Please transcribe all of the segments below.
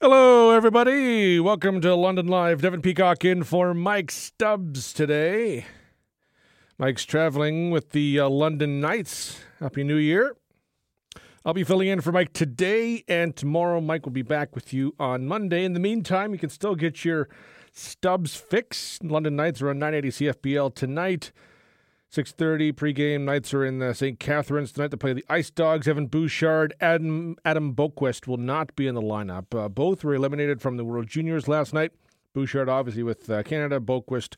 Hello, everybody. Welcome to London Live. Devin Peacock in for Mike Stubbs today. Mike's traveling with the uh, London Knights. Happy New Year. I'll be filling in for Mike today and tomorrow. Mike will be back with you on Monday. In the meantime, you can still get your Stubbs fix. London Knights are on 980 CFPL tonight. 6.30 pregame. Knights are in uh, St. Catharines tonight to play the Ice Dogs. Evan Bouchard, Adam, Adam Boqvist will not be in the lineup. Uh, both were eliminated from the World Juniors last night. Bouchard, obviously, with uh, Canada. Boqvist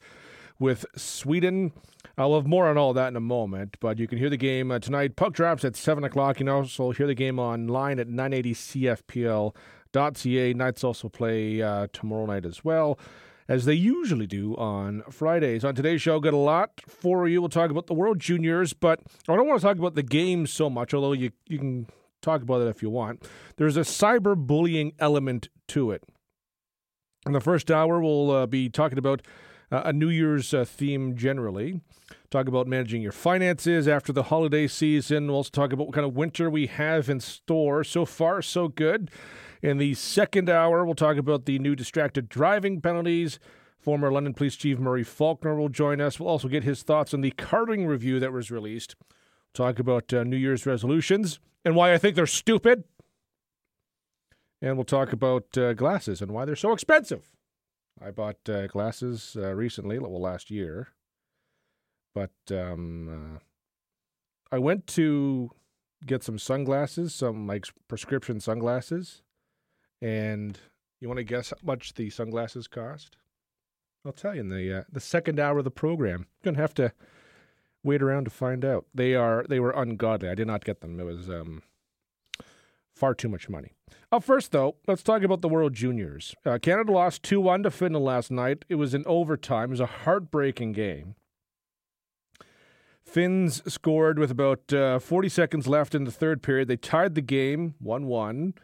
with Sweden. I'll have more on all that in a moment, but you can hear the game uh, tonight. Puck drops at 7 o'clock. You can also hear the game online at 980cfpl.ca. Knights also play uh, tomorrow night as well as they usually do on Fridays. On today's show, got a lot for you. We'll talk about the World Juniors, but I don't want to talk about the game so much, although you, you can talk about it if you want. There's a cyberbullying element to it. In the first hour, we'll uh, be talking about uh, a New Year's uh, theme generally. Talk about managing your finances after the holiday season. We'll also talk about what kind of winter we have in store. So far, so good. In the second hour, we'll talk about the new distracted driving penalties. Former London Police Chief Murray Faulkner will join us. We'll also get his thoughts on the carding review that was released. Talk about uh, New Year's resolutions and why I think they're stupid. And we'll talk about uh, glasses and why they're so expensive. I bought uh, glasses uh, recently, well, last year. But um, uh, I went to get some sunglasses, some like prescription sunglasses and you want to guess how much the sunglasses cost? I'll tell you in the uh, the second hour of the program. You're gonna have to wait around to find out. They are they were ungodly. I did not get them. It was um, far too much money. Up first, though, let's talk about the World Juniors. Uh, Canada lost two one to Finland last night. It was in overtime. It was a heartbreaking game. Finns scored with about uh, 40 seconds left in the third period. They tied the game 1 1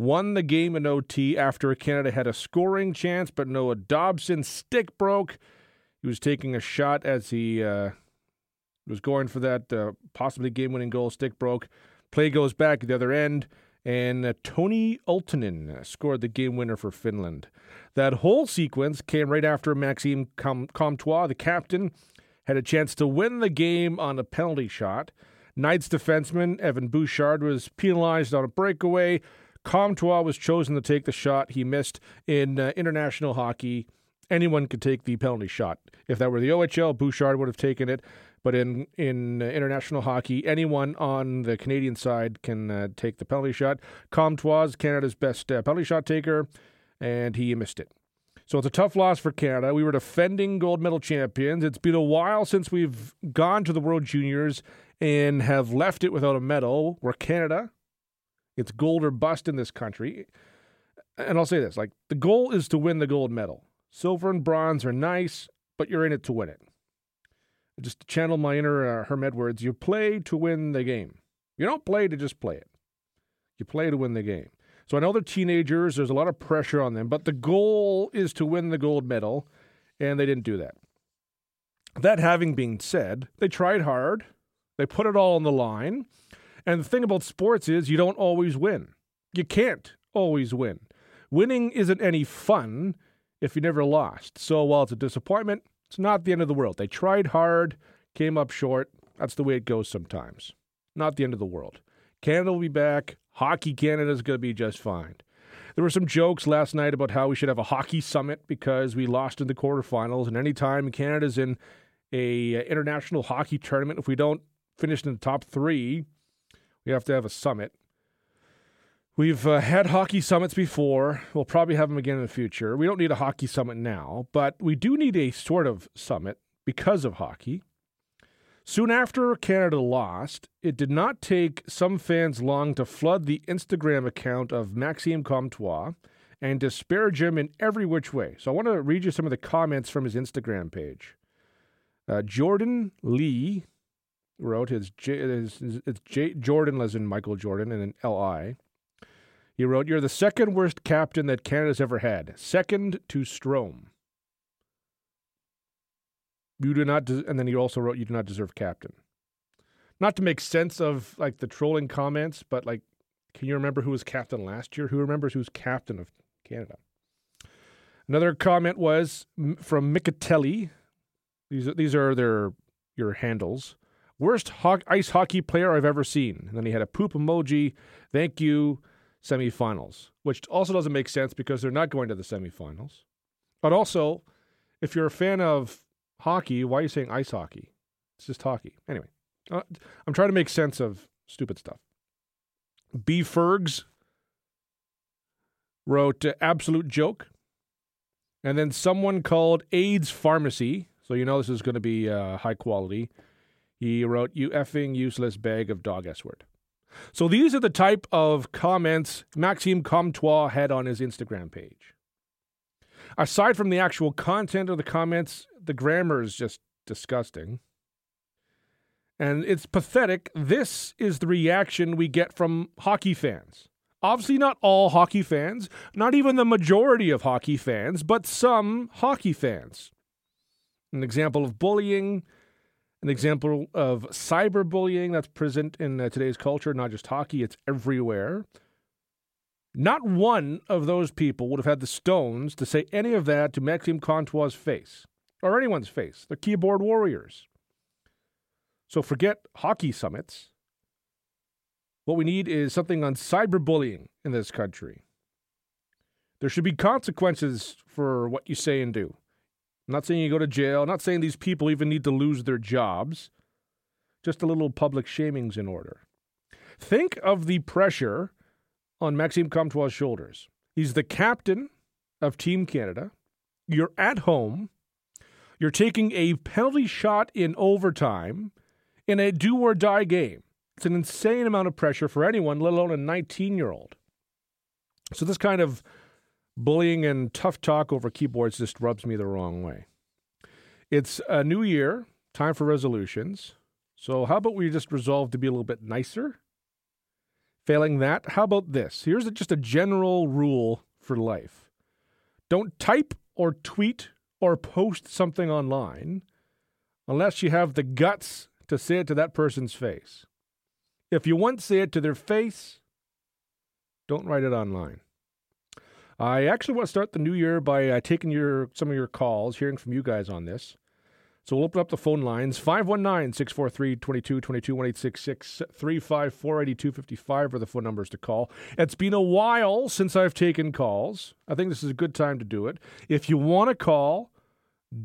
won the game in OT after Canada had a scoring chance, but Noah Dobson's stick broke. He was taking a shot as he uh, was going for that uh, possibly game winning goal. Stick broke. Play goes back at the other end, and uh, Toni Utunen scored the game winner for Finland. That whole sequence came right after Maxime Com- Comtois, the captain, had a chance to win the game on a penalty shot. Knights defenseman Evan Bouchard was penalized on a breakaway. Comtois was chosen to take the shot. He missed in uh, international hockey. Anyone could take the penalty shot. If that were the OHL, Bouchard would have taken it. But in in uh, international hockey, anyone on the Canadian side can uh, take the penalty shot. Comtois Canada's best uh, penalty shot taker, and he missed it. So it's a tough loss for Canada. We were defending gold medal champions. It's been a while since we've gone to the World Juniors and have left it without a medal. We're Canada. It's gold or bust in this country. And I'll say this like, the goal is to win the gold medal. Silver and bronze are nice, but you're in it to win it. Just to channel my inner uh, Herm Edwards, you play to win the game. You don't play to just play it. You play to win the game. So I know they're teenagers, there's a lot of pressure on them, but the goal is to win the gold medal, and they didn't do that. That having been said, they tried hard, they put it all on the line, and the thing about sports is you don't always win. You can't always win. Winning isn't any fun if you never lost. So while it's a disappointment, it's not the end of the world. They tried hard, came up short. That's the way it goes sometimes. Not the end of the world. Canada will be back. Hockey Canada is going to be just fine. There were some jokes last night about how we should have a hockey summit because we lost in the quarterfinals. And anytime Canada's in a uh, international hockey tournament, if we don't finish in the top three, we have to have a summit. We've uh, had hockey summits before. We'll probably have them again in the future. We don't need a hockey summit now, but we do need a sort of summit because of hockey. Soon after Canada lost, it did not take some fans long to flood the Instagram account of Maxime Comtois and disparage him in every which way. So I want to read you some of the comments from his Instagram page. Uh, Jordan Lee wrote his, his, his it's J, Jordan as in Michael Jordan and an L I. He wrote, "You're the second worst captain that Canada's ever had, second to Strome. You do not, and then he also wrote, "You do not deserve captain." Not to make sense of like the trolling comments, but like, can you remember who was captain last year? Who remembers who's captain of Canada. Another comment was from Michatelli. These are, these are their your handles. Worst ho- ice hockey player I've ever seen. And then he had a poop emoji. Thank you. Semifinals, which also doesn't make sense because they're not going to the semifinals. But also, if you're a fan of hockey, why are you saying ice hockey? It's just hockey. Anyway, uh, I'm trying to make sense of stupid stuff. B. Fergs wrote uh, absolute joke. And then someone called AIDS Pharmacy, so you know this is going to be uh, high quality. He wrote, You effing useless bag of dog S word. So these are the type of comments Maxime Comtois had on his Instagram page. Aside from the actual content of the comments, the grammar is just disgusting. And it's pathetic. This is the reaction we get from hockey fans. Obviously, not all hockey fans, not even the majority of hockey fans, but some hockey fans. An example of bullying, an example of cyberbullying that's present in uh, today's culture, not just hockey, it's everywhere. Not one of those people would have had the stones to say any of that to Maxime Comtois' face or anyone's face. They're keyboard warriors. So forget hockey summits. What we need is something on cyberbullying in this country. There should be consequences for what you say and do. I'm not saying you go to jail. I'm not saying these people even need to lose their jobs. Just a little public shaming's in order. Think of the pressure on Maxime Comtois' shoulders. He's the captain of Team Canada. You're at home. You're taking a penalty shot in overtime in a do or die game. It's an insane amount of pressure for anyone, let alone a 19 year old. So, this kind of bullying and tough talk over keyboards just rubs me the wrong way. It's a new year, time for resolutions. So, how about we just resolve to be a little bit nicer? Failing that, how about this? Here's a, just a general rule for life don't type or tweet or post something online unless you have the guts to say it to that person's face. If you to say it to their face, don't write it online. I actually want to start the new year by uh, taking your some of your calls, hearing from you guys on this. So we'll open up the phone lines 519 643 2222 1866 354 8255 are the phone numbers to call. It's been a while since I've taken calls. I think this is a good time to do it. If you want to call,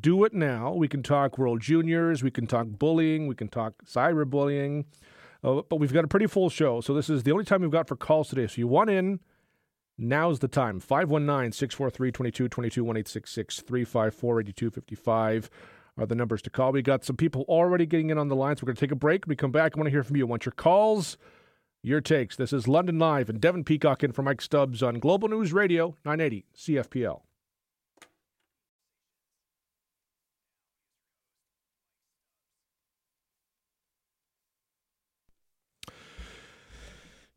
do it now. We can talk World Juniors, we can talk bullying, we can talk cyberbullying. Uh, but we've got a pretty full show. So this is the only time we've got for calls today. So you want in, now's the time. 519 643 2222 1866 354 8255 are the numbers to call. We got some people already getting in on the lines. We're going to take a break. When we come back, I want to hear from you. I want your calls, your takes. This is London Live and Devin Peacock in for Mike Stubbs on Global News Radio 980 CFPL.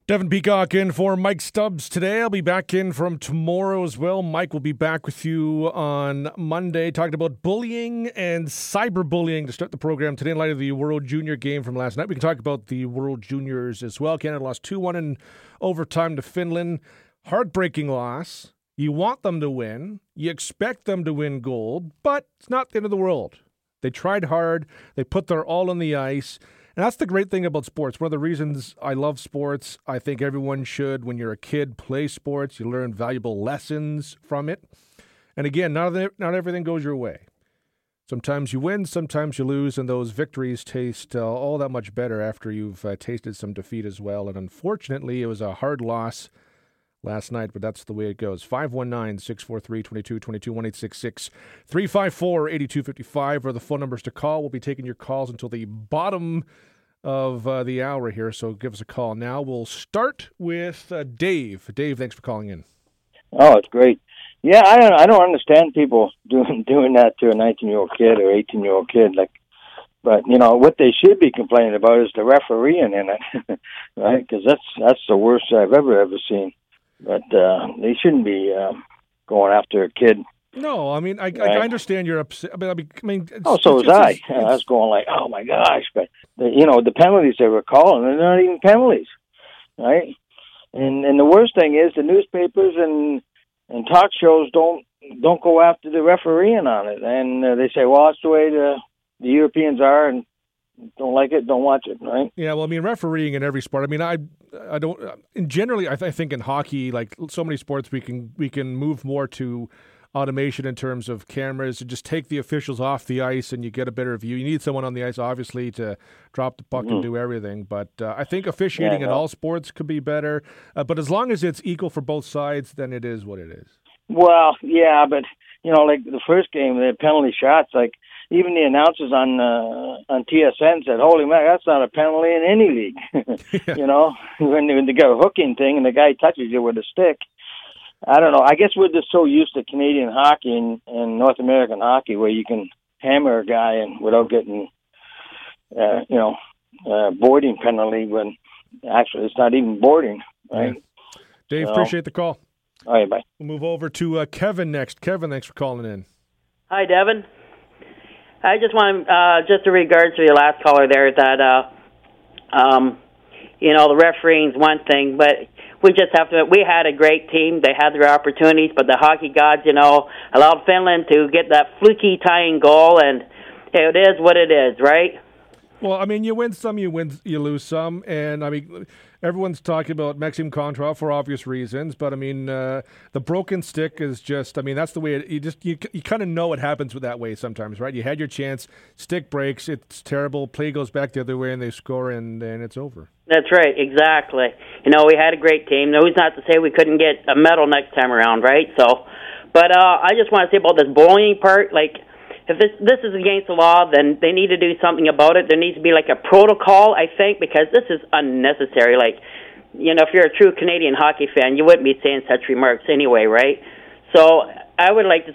Devin Peacock in for Mike Stubbs today. I'll be back in from tomorrow as well. Mike will be back with you on Monday talking about bullying and cyberbullying to start the program today in light of the World Junior game from last night. We can talk about the World Juniors as well. Canada lost 2 1 in overtime to Finland. Heartbreaking loss. You want them to win, you expect them to win gold, but it's not the end of the world. They tried hard, they put their all on the ice. And that's the great thing about sports. One of the reasons I love sports, I think everyone should, when you're a kid, play sports. You learn valuable lessons from it. And again, not, not everything goes your way. Sometimes you win, sometimes you lose, and those victories taste uh, all that much better after you've uh, tasted some defeat as well. And unfortunately, it was a hard loss last night, but that's the way it goes. 519 643 2222 1866 354 8255 are the phone numbers to call. We'll be taking your calls until the bottom of uh, the hour here, so give us a call now. We'll start with uh, Dave. Dave, thanks for calling in. Oh, it's great. Yeah, I don't, I don't understand people doing doing that to a 19 year old kid or 18 year old kid. Like, but you know what they should be complaining about is the refereeing in it, right? Because that's that's the worst I've ever ever seen. But uh, they shouldn't be uh, going after a kid no, I mean I, right. I understand you're upset. I mean, I mean oh, so was I. I was going like, oh my gosh, but the, you know the penalties they were calling, they're not even penalties, right? And and the worst thing is the newspapers and and talk shows don't don't go after the refereeing on it, and uh, they say, well, that's the way the the Europeans are, and don't like it, don't watch it, right? Yeah, well, I mean, refereeing in every sport. I mean, I, I don't. In generally, I, th- I think in hockey, like so many sports, we can we can move more to automation in terms of cameras and just take the officials off the ice and you get a better view. You need someone on the ice, obviously, to drop the puck mm. and do everything. But uh, I think officiating yeah, in all sports could be better. Uh, but as long as it's equal for both sides, then it is what it is. Well, yeah, but you know, like the first game, the penalty shots, like even the announcers on uh, on TSN said, "Holy man, that's not a penalty in any league." you know, when, when they got a hooking thing and the guy touches you with a stick. I don't know. I guess we're just so used to Canadian hockey and, and North American hockey where you can hammer a guy and without getting, uh, you know, uh, boarding penalty when actually it's not even boarding, right? Yeah. Dave, so, appreciate the call. All right, bye. We'll move over to uh, Kevin next. Kevin, thanks for calling in. Hi, Devin. I just want to uh, just in regards to your last caller there that uh, um, you know the refereeing's one thing, but we just have to. We had a great team; they had their opportunities, but the hockey gods, you know, allowed Finland to get that fluky tying goal, and it is what it is, right? Well, I mean, you win some, you win, you lose some, and I mean, everyone's talking about Maxime Comtois for obvious reasons, but I mean, uh, the broken stick is just, I mean, that's the way it, you just you you kind of know it happens with that way sometimes, right? You had your chance, stick breaks, it's terrible, play goes back the other way, and they score, and and it's over. That's right, exactly. You know, we had a great team. No, he's not to say we couldn't get a medal next time around, right? So, but uh, I just want to say about this bullying part, like if this this is against the law, then they need to do something about it. There needs to be like a protocol, I think, because this is unnecessary. Like, you know, if you're a true Canadian hockey fan, you wouldn't be saying such remarks anyway, right? So I would like to.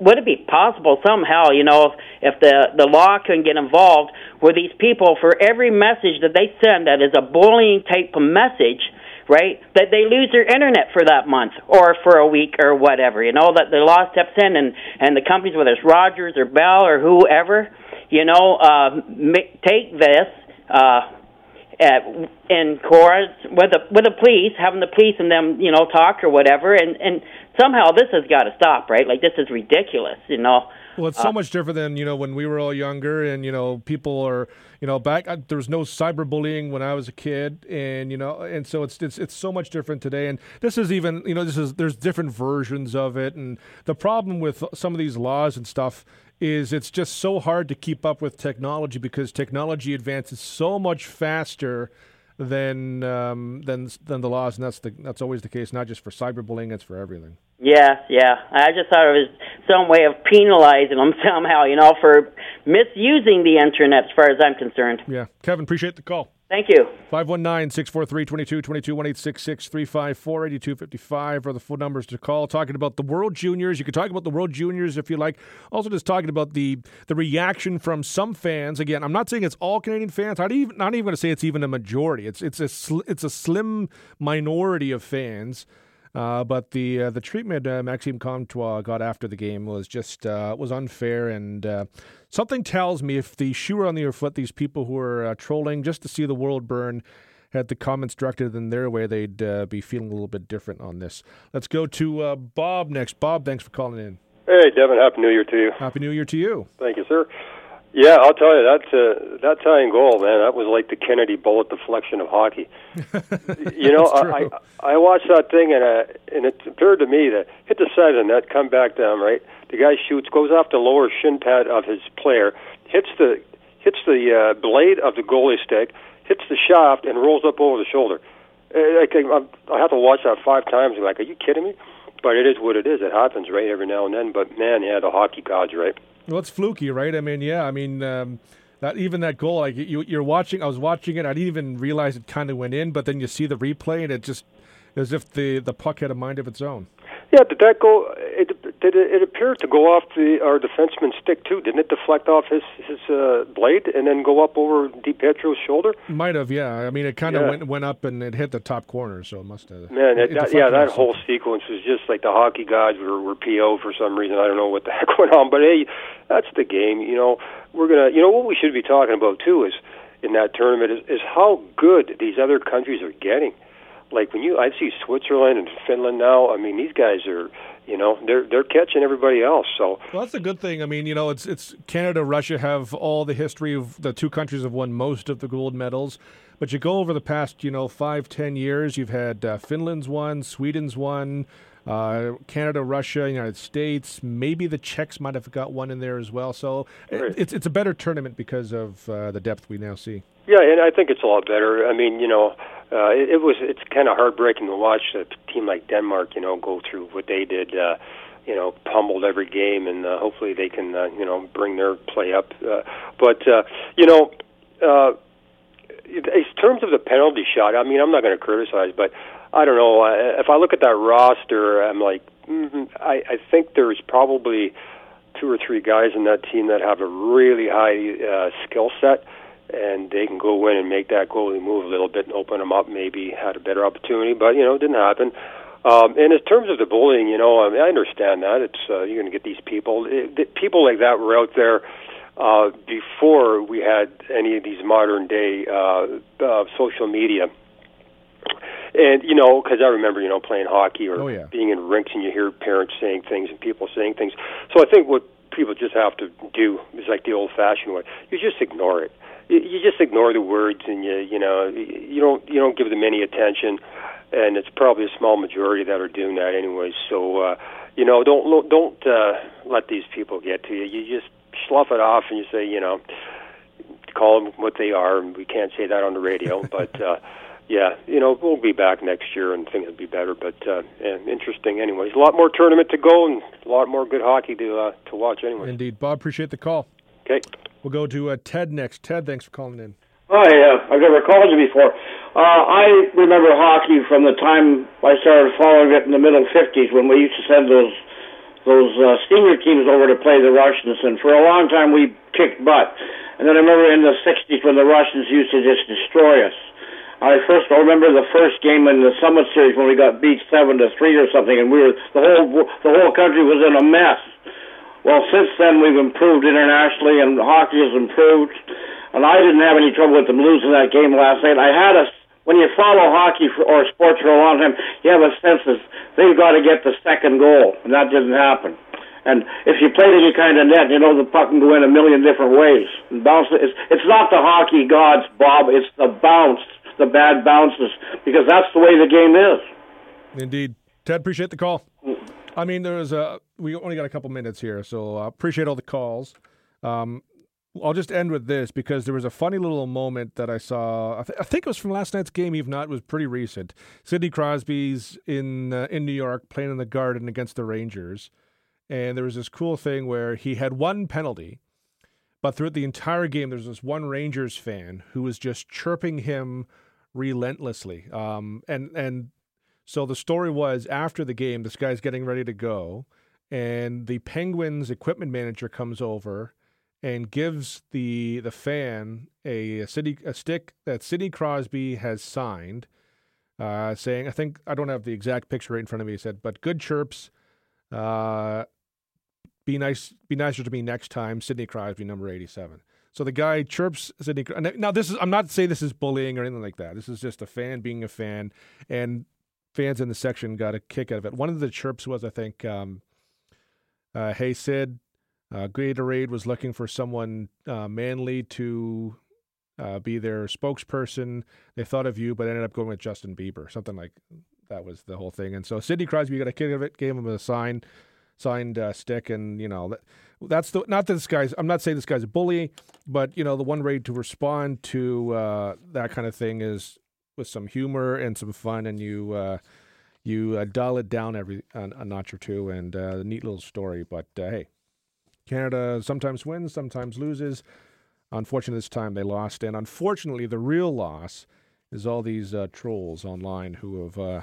Would it be possible somehow, you know, if the the law can get involved, where these people, for every message that they send that is a bullying type of message, right? That they lose their internet for that month or for a week or whatever. You know that the law steps in and and the companies, whether it's Rogers or Bell or whoever, you know, uh, take this. Uh, at, in chorus with the with the police, having the police and them, you know, talk or whatever, and and somehow this has got to stop, right? Like this is ridiculous, you know. Well, it's so uh, much different than you know when we were all younger, and you know people are you know back. Uh, there was no cyberbullying when I was a kid, and you know, and so it's it's it's so much different today. And this is even you know this is there's different versions of it, and the problem with some of these laws and stuff is it's just so hard to keep up with technology because technology advances so much faster than um, than than the laws, and that's the that's always the case. Not just for cyberbullying, it's for everything. Yeah, yeah. I just thought it was some way of penalizing them somehow, you know, for misusing the internet, as far as I'm concerned. Yeah, Kevin, appreciate the call. Thank you. 519 643 2222 1866 354 8255 are the phone numbers to call. Talking about the World Juniors. You can talk about the World Juniors if you like. Also, just talking about the the reaction from some fans. Again, I'm not saying it's all Canadian fans. I'm even, not even going to say it's even a majority. It's, it's, a, sl- it's a slim minority of fans uh, but the uh, the treatment uh, Maxime Comtois got after the game was just uh, was unfair, and uh, something tells me if the shoe were on the other foot, these people who are uh, trolling just to see the world burn had the comments directed in their way, they'd be feeling a little bit different on this. Let's go to Bob next. Bob, thanks for calling in. Hey, Devin. Happy New Year to you. Happy New Year to you. Thank you, sir. Yeah, I'll tell you that uh, that tying goal, man. That was like the Kennedy bullet deflection of hockey. you know, I, I I watched that thing and uh, and it appeared to me that hit the side of the net, come back down, right. The guy shoots, goes off the lower shin pad of his player, hits the hits the uh, blade of the goalie stick, hits the shaft, and rolls up over the shoulder. Uh, I, I, I have to watch that five times. I'm like, are you kidding me? But it is what it is. It happens, right, every now and then. But man, yeah, the hockey gods, right? Well, it's fluky, right? I mean, yeah. I mean, um, that even that goal, like you, you're watching. I was watching it. I didn't even realize it kind of went in, but then you see the replay, and it just as if the the puck had a mind of its own. Yeah, did that go? It did. It, it appeared to go off the our defenseman's stick too. Didn't it deflect off his his uh, blade and then go up over DiPietro's shoulder? Might have. Yeah. I mean, it kind of yeah. went went up and it hit the top corner, so it must have. Man, it, that, yeah, that whole sequence was just like the hockey gods were were PO for some reason. I don't know what the heck went on, but hey, that's the game. You know, we're gonna. You know what we should be talking about too is in that tournament is, is how good these other countries are getting. Like when you I see Switzerland and Finland now. I mean, these guys are you know they're they're catching everybody else. So well, that's a good thing. I mean, you know, it's it's Canada, Russia have all the history of the two countries have won most of the gold medals. But you go over the past, you know, five ten years. You've had uh, Finland's won, Sweden's won. Uh, Canada, Russia, United States. Maybe the Czechs might have got one in there as well. So right. it's it's a better tournament because of uh, the depth we now see. Yeah, and I think it's a lot better. I mean, you know, uh, it, it was it's kind of heartbreaking to watch a team like Denmark, you know, go through what they did. Uh, you know, pummeled every game, and uh, hopefully they can, uh, you know, bring their play up. Uh, but uh, you know, uh, in terms of the penalty shot, I mean, I'm not going to criticize, but I don't know. If I look at that roster, I'm like, mm-hmm, I, I think there's probably two or three guys in that team that have a really high uh, skill set, and they can go in and make that goalie move a little bit and open them up. Maybe had a better opportunity, but you know, it didn't happen. Um, and in terms of the bullying, you know, I, mean, I understand that it's uh, you're going to get these people. It, people like that were out there uh, before we had any of these modern day uh, uh, social media. And you know, because I remember you know playing hockey or oh, yeah. being in rinks, and you hear parents saying things and people saying things. So I think what people just have to do is like the old-fashioned way. You just ignore it. You, you just ignore the words, and you you know you don't you don't give them any attention. And it's probably a small majority that are doing that anyway. So uh, you know, don't don't uh, let these people get to you. You just slough it off and you say, you know, call them what they are. And we can't say that on the radio, but uh, yeah, you know, we'll be back next year and things will be better. But uh, yeah, interesting, anyways. A lot more tournament to go and a lot more good hockey to uh, to watch, anyway. Indeed, Bob. Appreciate the call. Okay, we'll go to uh, Ted next. Ted, thanks for calling in. Hi, uh, I've never called you before. Uh, I remember hockey from the time I started following it in the middle '50s when we used to send those those uh, senior teams over to play the Russians, and for a long time we kicked butt. And then I remember in the '60s when the Russians used to just destroy us. I first remember the first game in the Summit Series when we got beat seven to three or something, and we were the whole the whole country was in a mess. Well, since then we've improved internationally, and hockey has improved. And I didn't have any trouble with them losing that game last night. I had a when you follow hockey for, or sports for a long time, you have a sense that they've got to get the second goal, and that didn't happen. And if you played any kind of net, you know the puck can go in a million different ways. And bounce it's, it's not the hockey gods, Bob. It's the bounce, the bad bounces, because that's the way the game is. Indeed, Ted. Appreciate the call. I mean, there's a we only got a couple minutes here, so I uh, appreciate all the calls. Um, I'll just end with this because there was a funny little moment that I saw. I, th- I, think it was from last night's game. Even not, it was pretty recent. Sidney Crosby's in uh, in New York playing in the Garden against the Rangers, and there was this cool thing where he had one penalty, but throughout the entire game, there was this one Rangers fan who was just chirping him relentlessly. Um, and and so the story was after the game, this guy's getting ready to go, and the Penguins equipment manager comes over and gives the the fan a, a city a stick that Sidney Crosby has signed, uh, saying I think I don't have the exact picture right in front of me. He said, "But good chirps, uh, be nice, be nicer to me next time." Sidney Crosby, number eighty-seven. So the guy chirps Sidney. Now this is I'm not saying this is bullying or anything like that. This is just a fan being a fan, and fans in the section got a kick out of it. One of the chirps was I think, um, uh, "Hey Sid." Uh, Gatorade was looking for someone uh, manly to uh, be their spokesperson. They thought of you, but ended up going with Justin Bieber. Something like that was the whole thing. And so Sidney Crosby got a kick of it, gave him a sign, signed uh, stick, and you know that's the not that this guy's. I'm not saying this guy's a bully, but you know the one way to respond to uh, that kind of thing is with some humor and some fun, and you uh, you uh, dial it down every a, a notch or two, and uh, a neat little story. But uh, hey, Canada sometimes wins, sometimes loses. Unfortunately, this time they lost. And unfortunately, the real loss is all these uh, trolls online who have uh,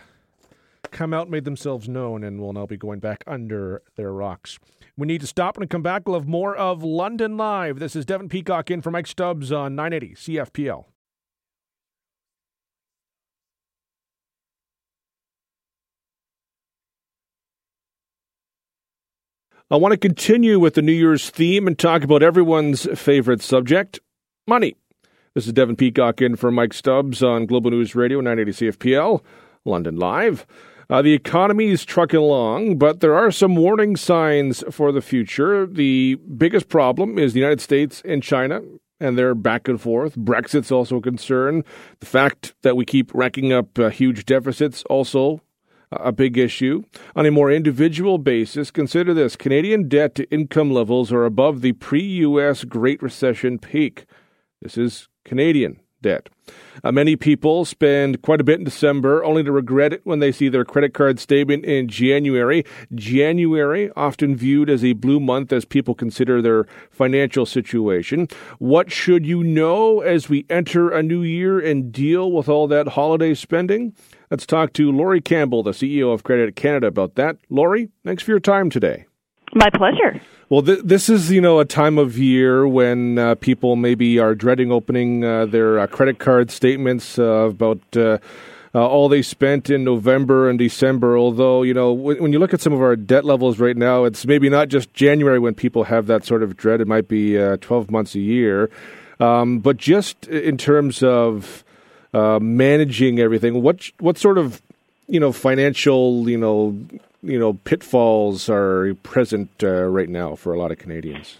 come out, made themselves known, and will now be going back under their rocks. We need to stop and come back. We'll have more of London Live. This is Devin Peacock in for Mike Stubbs on 980 CFPL. I want to continue with the New Year's theme and talk about everyone's favorite subject money. This is Devin Peacock in for Mike Stubbs on Global News Radio 980 CFPL. London Live. Uh, the economy is trucking along, but there are some warning signs for the future. The biggest problem is the United States and China and they're back and forth. Brexit's also a concern. The fact that we keep racking up uh, huge deficits also a big issue. On a more individual basis, consider this Canadian debt to income levels are above the pre US Great Recession peak. This is Canadian debt. Uh, many people spend quite a bit in December only to regret it when they see their credit card statement in January. January, often viewed as a blue month as people consider their financial situation. What should you know as we enter a new year and deal with all that holiday spending? Let's talk to Laurie Campbell, the CEO of Credit Canada, about that. Laurie, thanks for your time today. My pleasure. Well, th- this is you know a time of year when uh, people maybe are dreading opening uh, their uh, credit card statements uh, about uh, uh, all they spent in November and December. Although you know w- when you look at some of our debt levels right now, it's maybe not just January when people have that sort of dread. It might be twelve months a year, um, but just in terms of managing everything, what what sort of you know financial you know you know pitfalls are present uh, right now for a lot of Canadians?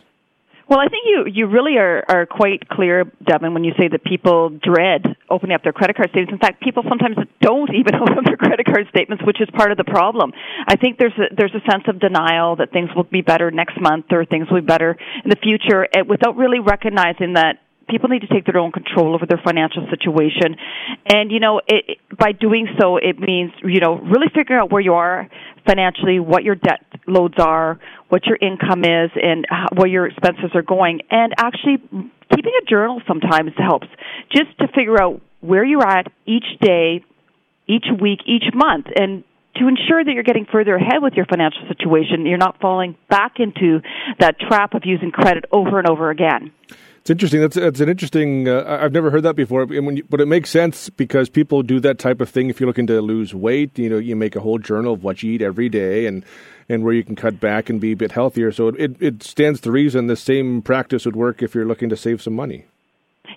Well, I think you you really are are quite clear, Devin, when you say that people dread opening up their credit card statements. In fact, people sometimes don't even open up their credit card statements, which is part of the problem. I think there's a, there's a sense of denial that things will be better next month or things will be better in the future, eh, without really recognizing that people need to take their own control over their financial situation. And you know it, by doing so it means you know really figuring out where you are financially what your debt loads are what your income is and how, where your expenses are going. And actually keeping a journal sometimes helps just to figure out where you're at each day each week each month. And to ensure that you're getting further ahead with your financial situation you're not falling back into that trap of using credit over and over again it's interesting. That's that's an interesting. Uh, I've never heard that before, you, but it makes sense because people do that type of thing. If you're looking to lose weight, you know, you make a whole journal of what you eat every day and and where you can cut back and be a bit healthier. So it it stands to reason the same practice would work if you're looking to save some money.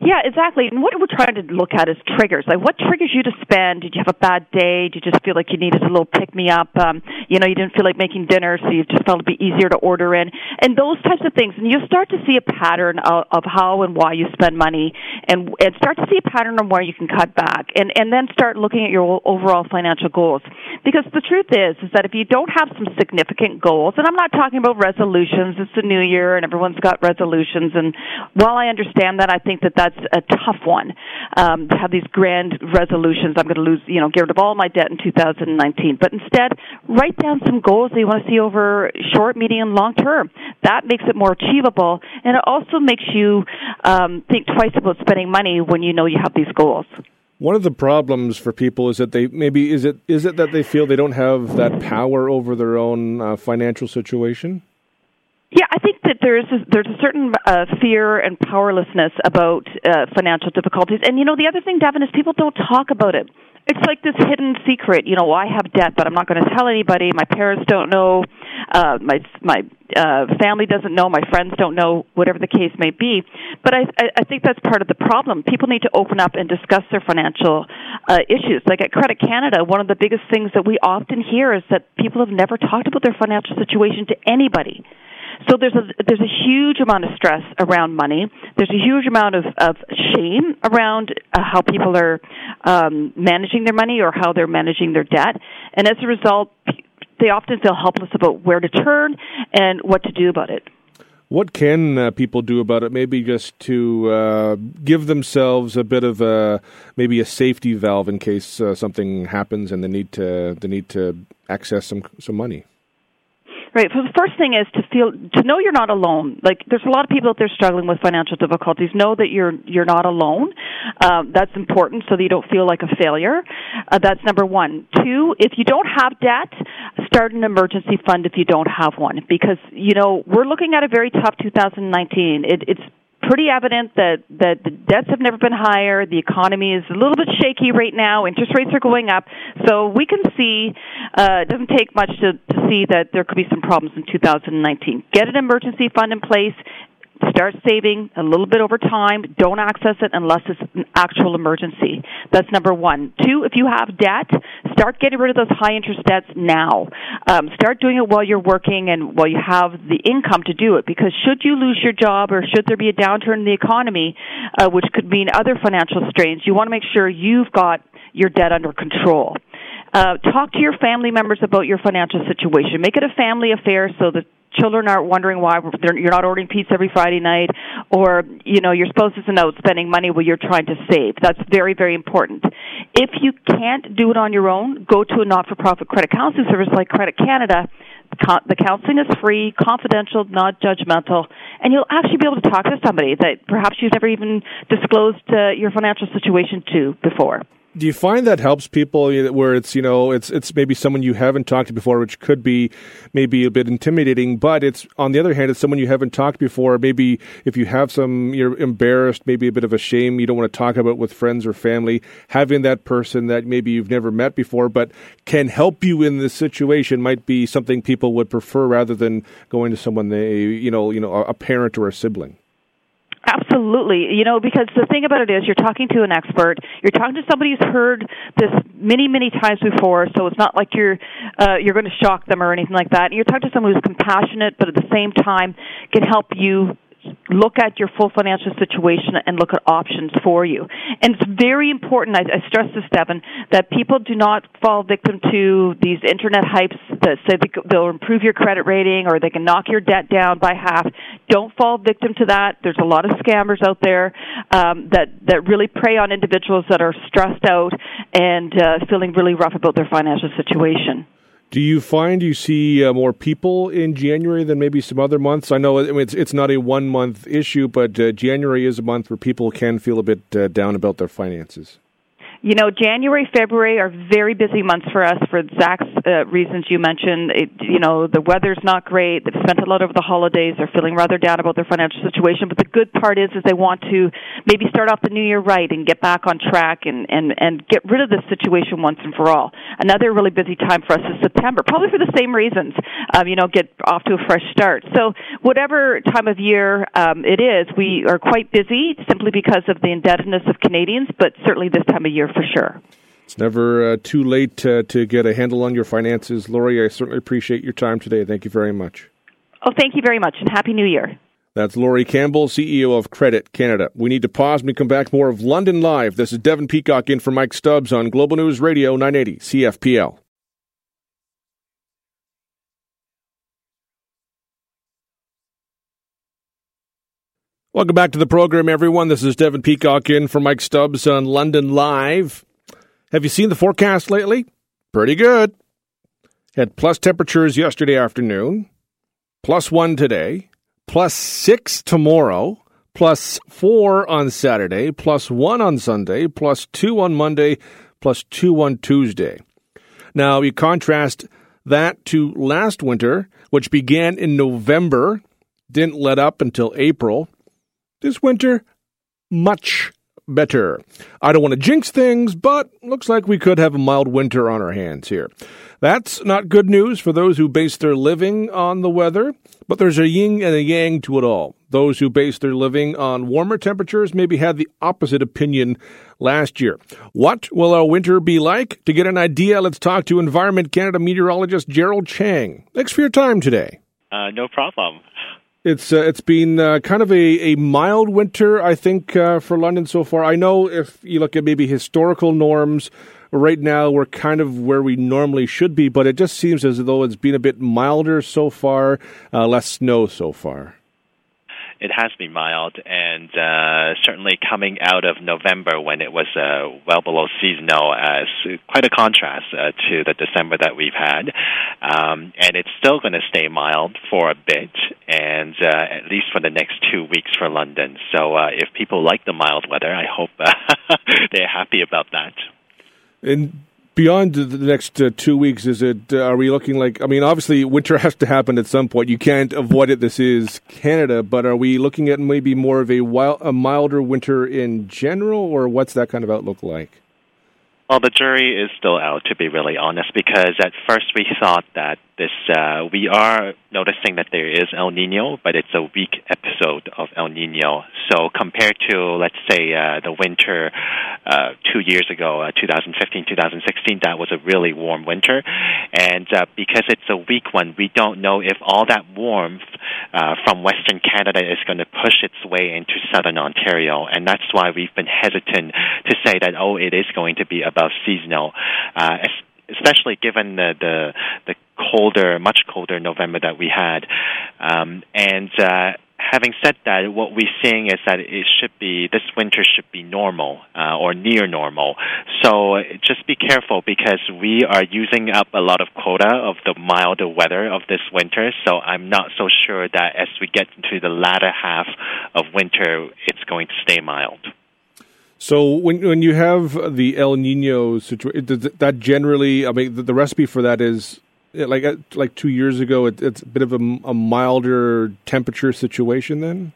Yeah, exactly. And what we're trying to look at is triggers. Like, what triggers you to spend? Did you have a bad day? Did you just feel like you needed a little pick me up? Um, you know, you didn't feel like making dinner, so you just felt it'd be easier to order in, and those types of things. And you'll start to see a pattern of, of how and why you spend money, and and start to see a pattern on where you can cut back, and and then start looking at your overall financial goals. Because the truth is, is that if you don't have some significant goals, and I'm not talking about resolutions. It's the new year, and everyone's got resolutions. And while I understand that, I think that that's a tough one um, to have these grand resolutions. I'm going to lose, you know, get rid of all my debt in 2019. But instead, write down some goals that you want to see over short, medium, long term. That makes it more achievable, and it also makes you um, think twice about spending money when you know you have these goals. One of the problems for people is that they maybe is it is it that they feel they don't have that power over their own uh, financial situation. Yeah, I think that there's a, there's a certain uh, fear and powerlessness about uh, financial difficulties, and you know the other thing, Devin, is people don't talk about it. It's like this hidden secret. You know, I have debt, but I'm not going to tell anybody. My parents don't know. Uh, my my uh, family doesn't know. My friends don't know. Whatever the case may be, but I I think that's part of the problem. People need to open up and discuss their financial uh, issues. Like at Credit Canada, one of the biggest things that we often hear is that people have never talked about their financial situation to anybody. So there's a there's a huge amount of stress around money. There's a huge amount of of shame around uh, how people are um, managing their money or how they're managing their debt, and as a result, they often feel helpless about where to turn and what to do about it. What can uh, people do about it? Maybe just to uh, give themselves a bit of a maybe a safety valve in case uh, something happens and they need to they need to access some some money. Right. So the first thing is to feel to know you're not alone. Like there's a lot of people out there struggling with financial difficulties. Know that you're you're not alone. Um, that's important so that you don't feel like a failure. Uh, that's number one. Two, if you don't have debt, start an emergency fund if you don't have one because you know we're looking at a very tough 2019. It, it's pretty evident that that the debts have never been higher. The economy is a little bit shaky right now. Interest rates are going up, so we can see uh, it doesn't take much to, to see that there could be some problems in 2019. Get an emergency fund in place. Start saving a little bit over time. Don't access it unless it's an actual emergency. That's number one. Two, if you have debt, start getting rid of those high interest debts now. Um, start doing it while you're working and while you have the income to do it. Because should you lose your job or should there be a downturn in the economy, uh, which could mean other financial strains, you want to make sure you've got your debt under control. Uh, talk to your family members about your financial situation. Make it a family affair so that children aren't wondering why you're not ordering pizza every Friday night, or you know your spouse isn't out spending money while you're trying to save. That's very, very important. If you can't do it on your own, go to a not-for-profit credit counseling service like Credit Canada. The counseling is free, confidential, not judgmental, and you'll actually be able to talk to somebody that perhaps you've never even disclosed uh, your financial situation to before do you find that helps people where it's you know it's it's maybe someone you haven't talked to before which could be maybe a bit intimidating but it's on the other hand it's someone you haven't talked before. Maybe if you have some you're embarrassed maybe a bit of a shame you don't want to talk about with friends or family having that person that maybe you've never met before but can help you in this situation might be something people would prefer rather than going to someone they you know you know a parent or a sibling Absolutely. You know, because the thing about it is you're talking to an expert. You're talking to somebody who's heard this many, many times before, so it's not like you're uh, you're going to shock them or anything like that. You're talking to someone who's compassionate, but at the same time can help you look at your full financial situation and look at options for you. And it's very important, I, I stress this, Devin, that people do not fall victim to these internet hypes that say they'll improve your credit rating or they can knock your debt down by half. Don't fall victim to that. There's a lot of scammers out there um, that, that really prey on individuals that are stressed out and uh, feeling really rough about their financial situation. Do you find you see uh, more people in January than maybe some other months? I know it's it's not a one month issue, but uh, January is a month where people can feel a bit uh, down about their finances. You know, January, February are very busy months for us for Zach's uh, reasons you mentioned. It, you know, the weather's not great. They've spent a lot over the holidays. They're feeling rather down about their financial situation. But the good part is, is they want to maybe start off the new year right and get back on track and and and get rid of this situation once and for all. Another really busy time for us is September, probably for the same reasons. Um, you know, get off to a fresh start. So whatever time of year um, it is, we are quite busy simply because of the indebtedness of Canadians, but certainly this time of year for sure. It's never uh, too late uh, to get a handle on your finances. Laurie, I certainly appreciate your time today. Thank you very much. Oh, thank you very much, and Happy New Year. That's Laurie Campbell, CEO of Credit Canada. We need to pause and we come back. More of London Live. This is Devin Peacock in for Mike Stubbs on Global News Radio 980 CFPL. Welcome back to the program, everyone. This is Devin Peacock in for Mike Stubbs on London Live. Have you seen the forecast lately? Pretty good. Had plus temperatures yesterday afternoon, plus one today, plus six tomorrow, plus four on Saturday, plus one on Sunday, plus two on Monday, plus two on Tuesday. Now, you contrast that to last winter, which began in November, didn't let up until April this winter, much better. I don't want to jinx things, but looks like we could have a mild winter on our hands here. That's not good news for those who base their living on the weather, but there's a yin and a yang to it all. Those who base their living on warmer temperatures maybe had the opposite opinion last year. What will our winter be like? To get an idea, let's talk to Environment Canada meteorologist Gerald Cheng. Thanks for your time today. Uh, no problem. It's uh, it's been uh, kind of a, a mild winter, I think, uh, for London so far. I know if you look at maybe historical norms, right now we're kind of where we normally should be, but it just seems as though it's been a bit milder so far, uh, less snow so far it has been mild, and uh, certainly coming out of November when it was uh, well below seasonal, as quite a contrast uh, to the December that we've had. Um, and it's still going to stay mild for a bit, and uh, at least for the next two weeks for London. So uh, if people like the mild weather, I hope they're happy about that. And beyond the next uh, two weeks, is it? Uh, are we looking like? I mean, obviously, winter has to happen at some point. You can't avoid it. This is Canada, but are we looking at maybe more of a wild, a milder winter in general, or what's that kind of outlook like? Well, the jury is still out, to be really honest, because at first we thought that this uh, we are noticing that there is El Nino, but it's a weak episode of El Nino. So compared to let's say uh, the winter uh, two years ago, uh, 2015, 2016, that was a really warm winter, and uh, because it's a weak one, we don't know if all that warmth uh, from Western Canada is going to push its way into Southern Ontario, and that's why we've been hesitant to say that oh, it is going to be above seasonal. Especially given the the, the colder, much colder November that we had. Um, and uh, having said that, what we're seeing is that it should be this winter should be normal uh, or near normal. So just be careful because we are using up a lot of quota of the milder weather of this winter. So I'm not so sure that as we get into the latter half of winter, it's going to stay mild. So when when you have the El Nino situation, that generally, I mean, the, the recipe for that is like uh, like two years ago. It, it's a bit of a, a milder temperature situation. Then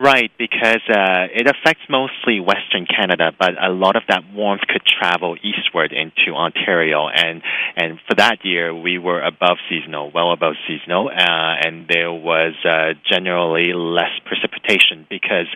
Right, because uh, it affects mostly Western Canada, but a lot of that warmth could travel eastward into Ontario, and and for that year we were above seasonal, well above seasonal, uh, and there was uh, generally less precipitation because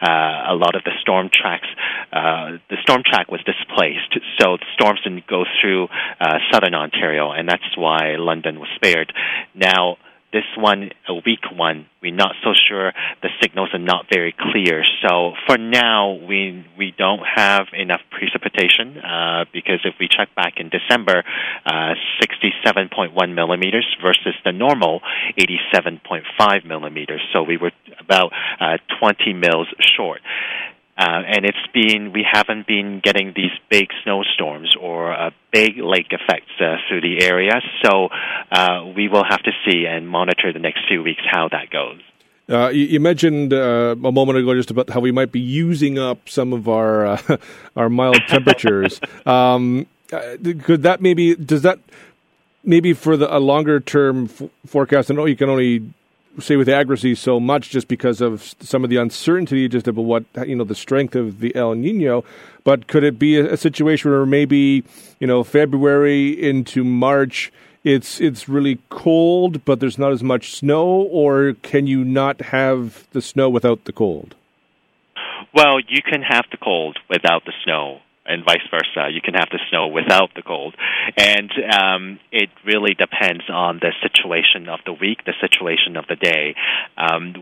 uh, a lot of the storm tracks, uh, the storm track was displaced, so storms didn't go through uh, southern Ontario, and that's why London was spared. Now this one a weak one. We're not so sure. The signals are not very clear. So for now, we we don't have enough precipitation uh, because if we check back in December, uh, 67.1 millimeters versus the normal 87.5 millimeters. So we were about uh, 20 mils short. Uh, and it's been we haven't been getting these big snowstorms or uh, big lake effects uh, through the area. So uh, we will have to see and monitor the next few weeks how that goes. Uh, you, you, mentioned uh, a moment ago just about how we might be using up some of our uh, our mild temperatures. um, uh, could that maybe does that maybe for the a longer term f- forecast? I know you can only say with accuracy so much just because of some of the uncertainty just about what you know the strength of the El Nino. But could it be a, a situation where maybe you know February into March? It's it's really cold, but there's not as much snow, or can you not have the snow without the cold? Well, you can have the cold without the snow and vice versa. You can have the snow without the cold, and um, it really depends on the situation of the week, the situation of the day. Um,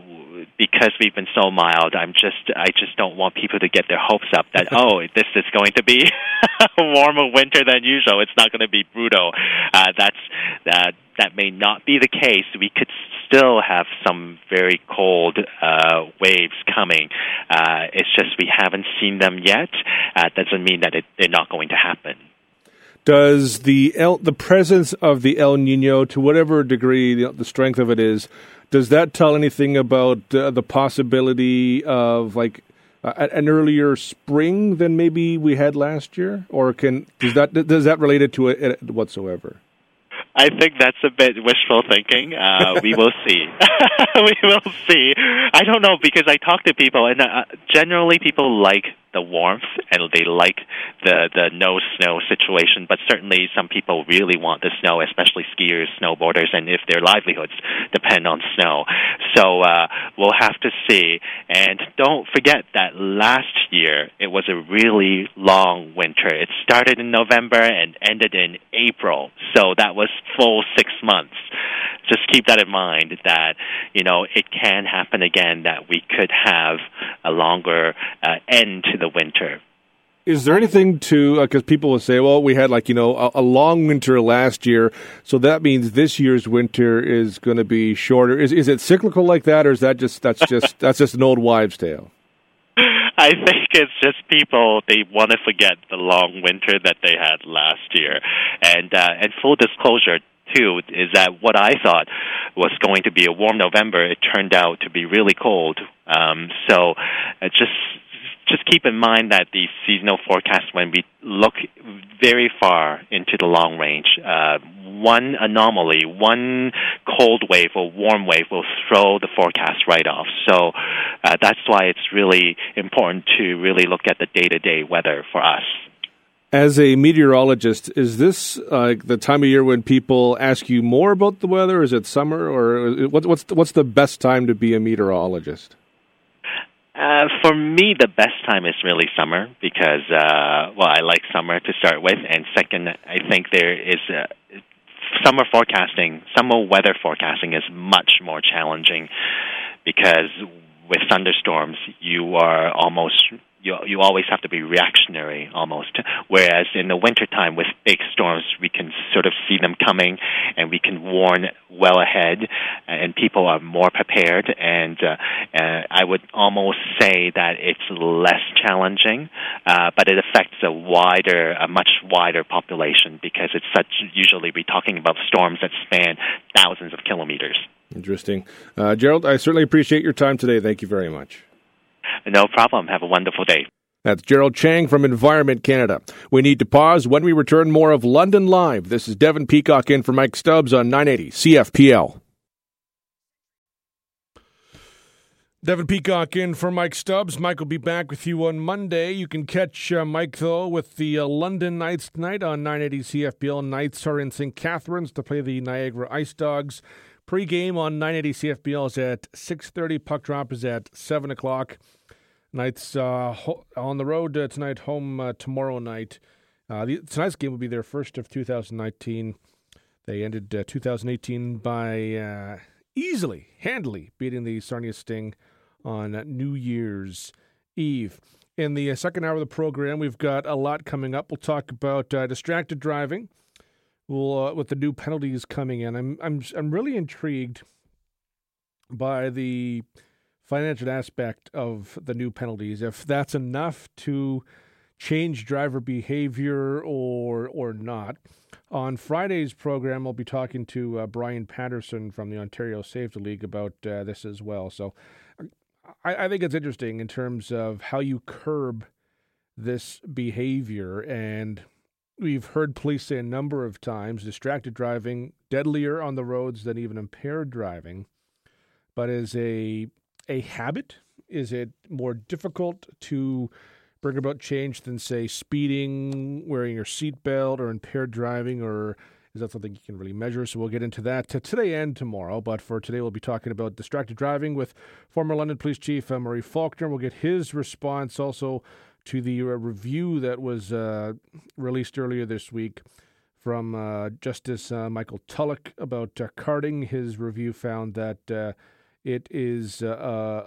because we've been so mild, I'm just I just don't want people to get their hopes up that oh this is going to be a warmer winter than usual. It's not going to be brutal. Uh, that's that that may not be the case. We could still have some very cold uh, waves coming. Uh, it's just we haven't seen them yet. Uh, doesn't mean that it, they're not going to happen. Does the El, the presence of the El Nino, to whatever degree the, the strength of it is, does that tell anything about uh, the possibility of like uh, an earlier spring than maybe we had last year, or can does that does that relate it to it whatsoever? I think that's a bit wishful thinking. Uh, we will see. we will see. I don't know because I talk to people, and uh, generally people like the warmth and they like the the no snow situation. But certainly, some people really want the snow, especially skiers, snowboarders, and if their livelihoods depend on snow. So uh, we'll have to see. And don't forget that last year it was a really long winter. It started in November and ended in April, so that was full six months. Just keep that in mind that you know it can happen again that we could have a longer uh, end to the winter. Is there anything to because uh, people will say, well, we had like you know a, a, long winter last year, so that means this year's winter is going to be shorter. Is is it cyclical like that, or is that just that's just that's just an old wives' tale? I think it's just people they want to forget the long winter that they had last year, and uh, and full disclosure too is that what I thought was going to be a warm November, it turned out to be really cold. Um, so uh, just just keep in mind that the seasonal forecast, when we look very far into the long range, uh, one anomaly, one cold wave or warm wave will throw the forecast right off. So uh, that's why it's really important to really look at the day to day weather for us. As a meteorologist, is this uh, the time of year when people ask you more about the weather? Is it summer, or what's what's the best time to be a meteorologist? Uh, for me, the best time is really summer because, uh, well, I like summer to start with, and second, I think there is uh, summer forecasting, summer weather forecasting is much more challenging because with thunderstorms, you are almost you you always have to be reactionary almost. Whereas in the wintertime with big storms, we can sort of see them coming, and we can warn well ahead, and people are more prepared. And uh, uh, I would almost say that it's less challenging, uh, but it affects a wider, a much wider population because it's such. Usually, we're talking about storms that span thousands of kilometers. Interesting, uh, Gerald. I certainly appreciate your time today. Thank you very much. No problem. Have a wonderful day. That's Gerald Cheng from Environment Canada. We need to pause. When we return, more of London Live. This is Devin Peacock in for Mike Stubbs on 980 CFPL. Devin Peacock in for Mike Stubbs. Mike will be back with you on Monday. You can catch uh, Mike, though, with the uh, London Knights tonight on 980 CFPL. Knights are in St. Catharines to play the Niagara Ice Dogs. Pre-game on 980 CFPL is at 6.30. Puck drop is at 7 o'clock. Knights uh, ho- on the road uh, tonight, home uh, tomorrow night. Uh, the, tonight's game will be their first of 2019. They ended uh, 2018 by uh, easily, handily beating the Sarnia Sting on New Year's Eve. In the second hour of the program, we've got a lot coming up. We'll talk about distracted driving. We'll with the new penalties coming in. I'm I'm I'm really intrigued by the financial aspect of the new penalties, if that's enough to change driver behavior or or not. On Friday's program, I'll be talking to uh, Brian Patterson from the Ontario Safety League about uh, this as well. So I, I think it's interesting in terms of how you curb this behavior. And we've heard police say a number of times distracted driving deadlier on the roads than even impaired driving. But as a a habit? Is it more difficult to bring about change than, say, speeding, wearing your seatbelt, or impaired driving, or is that something you can really measure? So we'll get into that today and tomorrow. But for today, we'll be talking about distracted driving with former London Police Chief uh, Murray Faulkner. We'll get his response also to the uh, review that was uh, released earlier this week from uh, Justice Michael Tulloch about carding. His review found that it is uh, uh,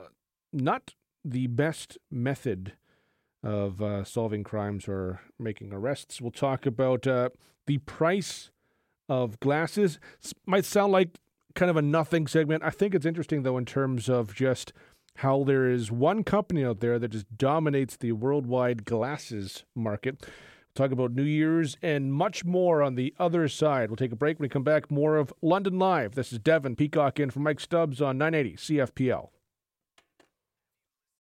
not the best method of uh, solving crimes or making arrests. We'll talk about uh, the price of glasses. This might sound like kind of a nothing segment. I think it's interesting, though, in terms of just how there is one company out there that just dominates the worldwide glasses market. Talk about New Year's and much more on the other side. We'll take a break. When we come back, more of London Live. This is Devin Peacock in for Mike Stubbs on 980 CFPL.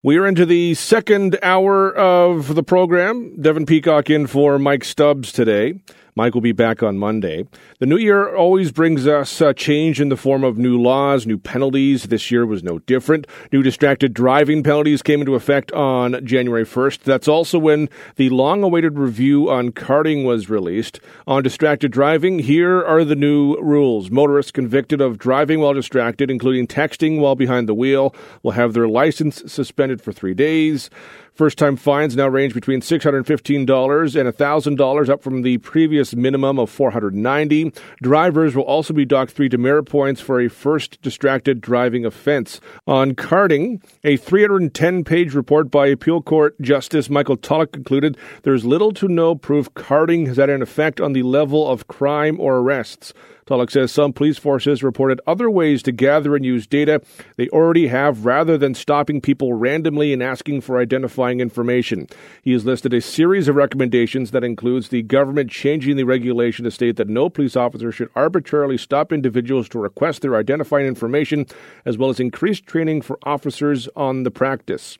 We are into the second hour of the program. Devin Peacock in for Mike Stubbs today. Mike will be back on Monday. The new year always brings us a change in the form of new laws, new penalties. This year was no different. New distracted driving penalties came into effect on January 1st. That's also when the long awaited review on carding was released. On distracted driving, here are the new rules. Motorists convicted of driving while distracted, including texting while behind the wheel, will have their license suspended for three days. First time fines now range between $615 and $1,000, up from the previous minimum of $490. Drivers will also be docked three demerit points for a first distracted driving offense. On carding, a 310 page report by Appeal Court Justice Michael Tulloch concluded there's little to no proof carding has had an effect on the level of crime or arrests. Tulloch says some police forces reported other ways to gather and use data they already have rather than stopping people randomly and asking for identifying information. He has listed a series of recommendations that includes the government changing the regulation to state that no police officer should arbitrarily stop individuals to request their identifying information, as well as increased training for officers on the practice.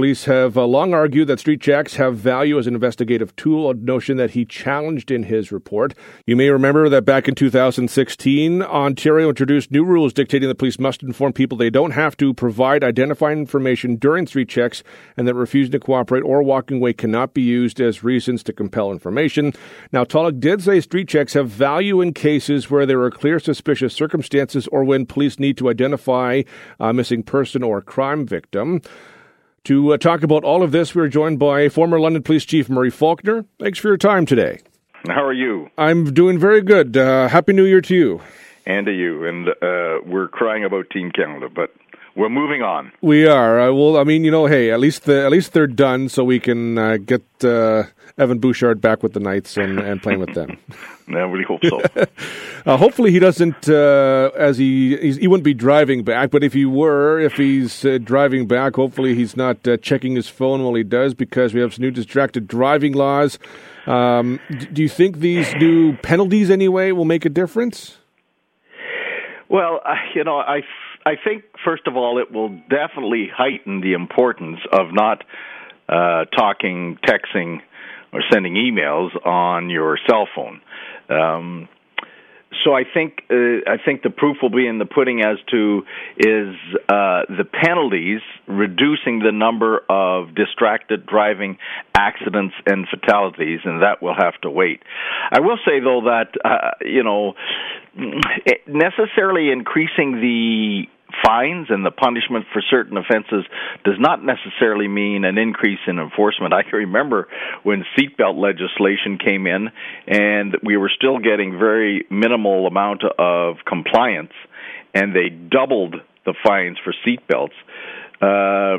Police have uh, long argued that street checks have value as an investigative tool, a notion that he challenged in his report. You may remember that back in 2016, Ontario introduced new rules dictating that police must inform people they don't have to provide identifying information during street checks and that refusing to cooperate or walking away cannot be used as reasons to compel information. Now, Tulloch did say street checks have value in cases where there are clear suspicious circumstances or when police need to identify a missing person or crime victim. To uh, talk about all of this, we're joined by former London Police Chief Murray Faulkner. Thanks for your time today. How are you? I'm doing very good. Uh, Happy New Year to you. And to you. And uh, we're crying about Team Canada, but we're moving on. We are. Uh, well, I mean, you know, hey, at least the, at least they're done, so we can uh, get uh, Evan Bouchard back with the Knights and, and playing with them. I really hope so. uh, hopefully, he doesn't. Uh, as he he wouldn't be driving back, but if he were, if he's uh, driving back, hopefully he's not uh, checking his phone while he does, because we have some new distracted driving laws. Um, do you think these new penalties, anyway, will make a difference? Well, you know, I I think first of all, it will definitely heighten the importance of not uh, talking, texting, or sending emails on your cell phone. Um, so I think uh, I think the proof will be in the pudding as to is uh, the penalties reducing the number of distracted driving accidents and fatalities, and that will have to wait. I will say though that uh, you know necessarily increasing the fines and the punishment for certain offenses does not necessarily mean an increase in enforcement. I can remember when seatbelt legislation came in and we were still getting very minimal amount of compliance and they doubled the fines for seatbelts. Uh,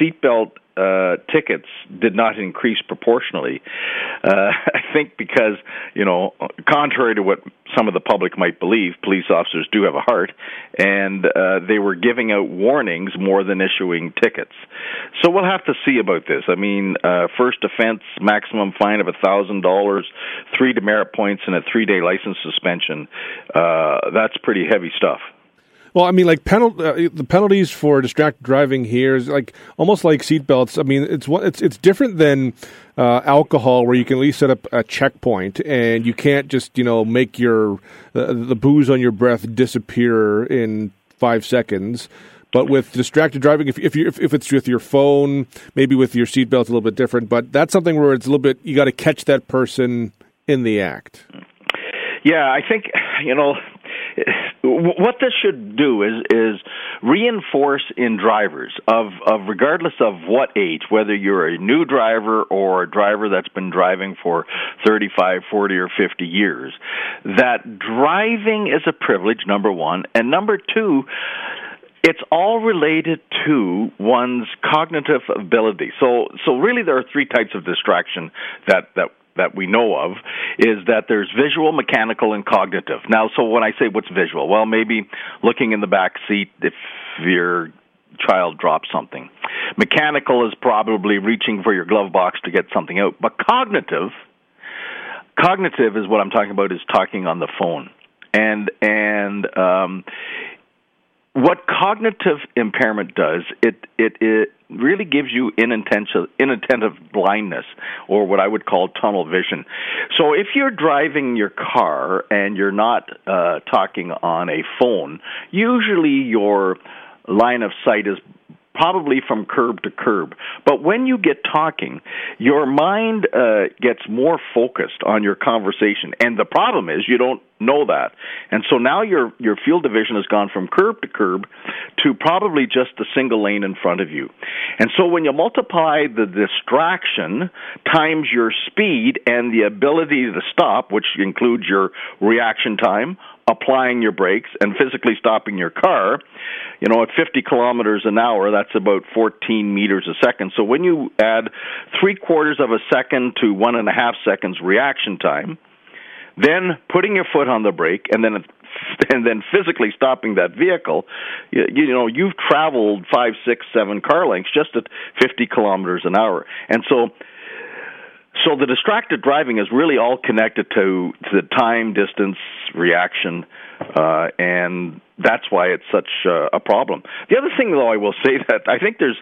seatbelt uh, tickets did not increase proportionally. Uh, I think because, you know, contrary to what some of the public might believe, police officers do have a heart, and uh, they were giving out warnings more than issuing tickets. So we'll have to see about this. I mean, uh, first offense, maximum fine of a $1,000, three demerit points, and a three day license suspension. Uh, that's pretty heavy stuff. Well, I mean, like penal- uh, the penalties for distracted driving here is like almost like seatbelts. I mean, it's it's it's different than uh, alcohol, where you can at least set up a checkpoint, and you can't just you know make your uh, the booze on your breath disappear in five seconds. But with distracted driving, if if, you, if, if it's with your phone, maybe with your seatbelt, a little bit different. But that's something where it's a little bit you got to catch that person in the act. Yeah, I think you know what this should do is is reinforce in drivers of of regardless of what age whether you're a new driver or a driver that's been driving for 35 40 or 50 years that driving is a privilege number 1 and number 2 it's all related to one's cognitive ability. So, so really, there are three types of distraction that that that we know of is that there's visual, mechanical, and cognitive. Now, so when I say what's visual, well, maybe looking in the back seat if your child drops something. Mechanical is probably reaching for your glove box to get something out. But cognitive, cognitive is what I'm talking about is talking on the phone. And and um, what cognitive impairment does, it, it, it really gives you inattentive, inattentive blindness, or what I would call tunnel vision. So if you're driving your car and you're not uh, talking on a phone, usually your line of sight is probably from curb to curb. But when you get talking, your mind uh, gets more focused on your conversation. And the problem is you don't know that. And so now your your field of vision has gone from curb to curb to probably just a single lane in front of you. And so when you multiply the distraction times your speed and the ability to stop, which includes your reaction time, applying your brakes and physically stopping your car, you know, at 50 kilometers an hour, that's about 14 meters a second. So when you add three quarters of a second to one and a half seconds reaction time, then putting your foot on the brake and then and then physically stopping that vehicle, you, you know, you've traveled five, six, seven car lengths just at 50 kilometers an hour. And so so the distracted driving is really all connected to, to the time, distance, reaction, uh, and that's why it's such uh, a problem. The other thing, though, I will say that I think there's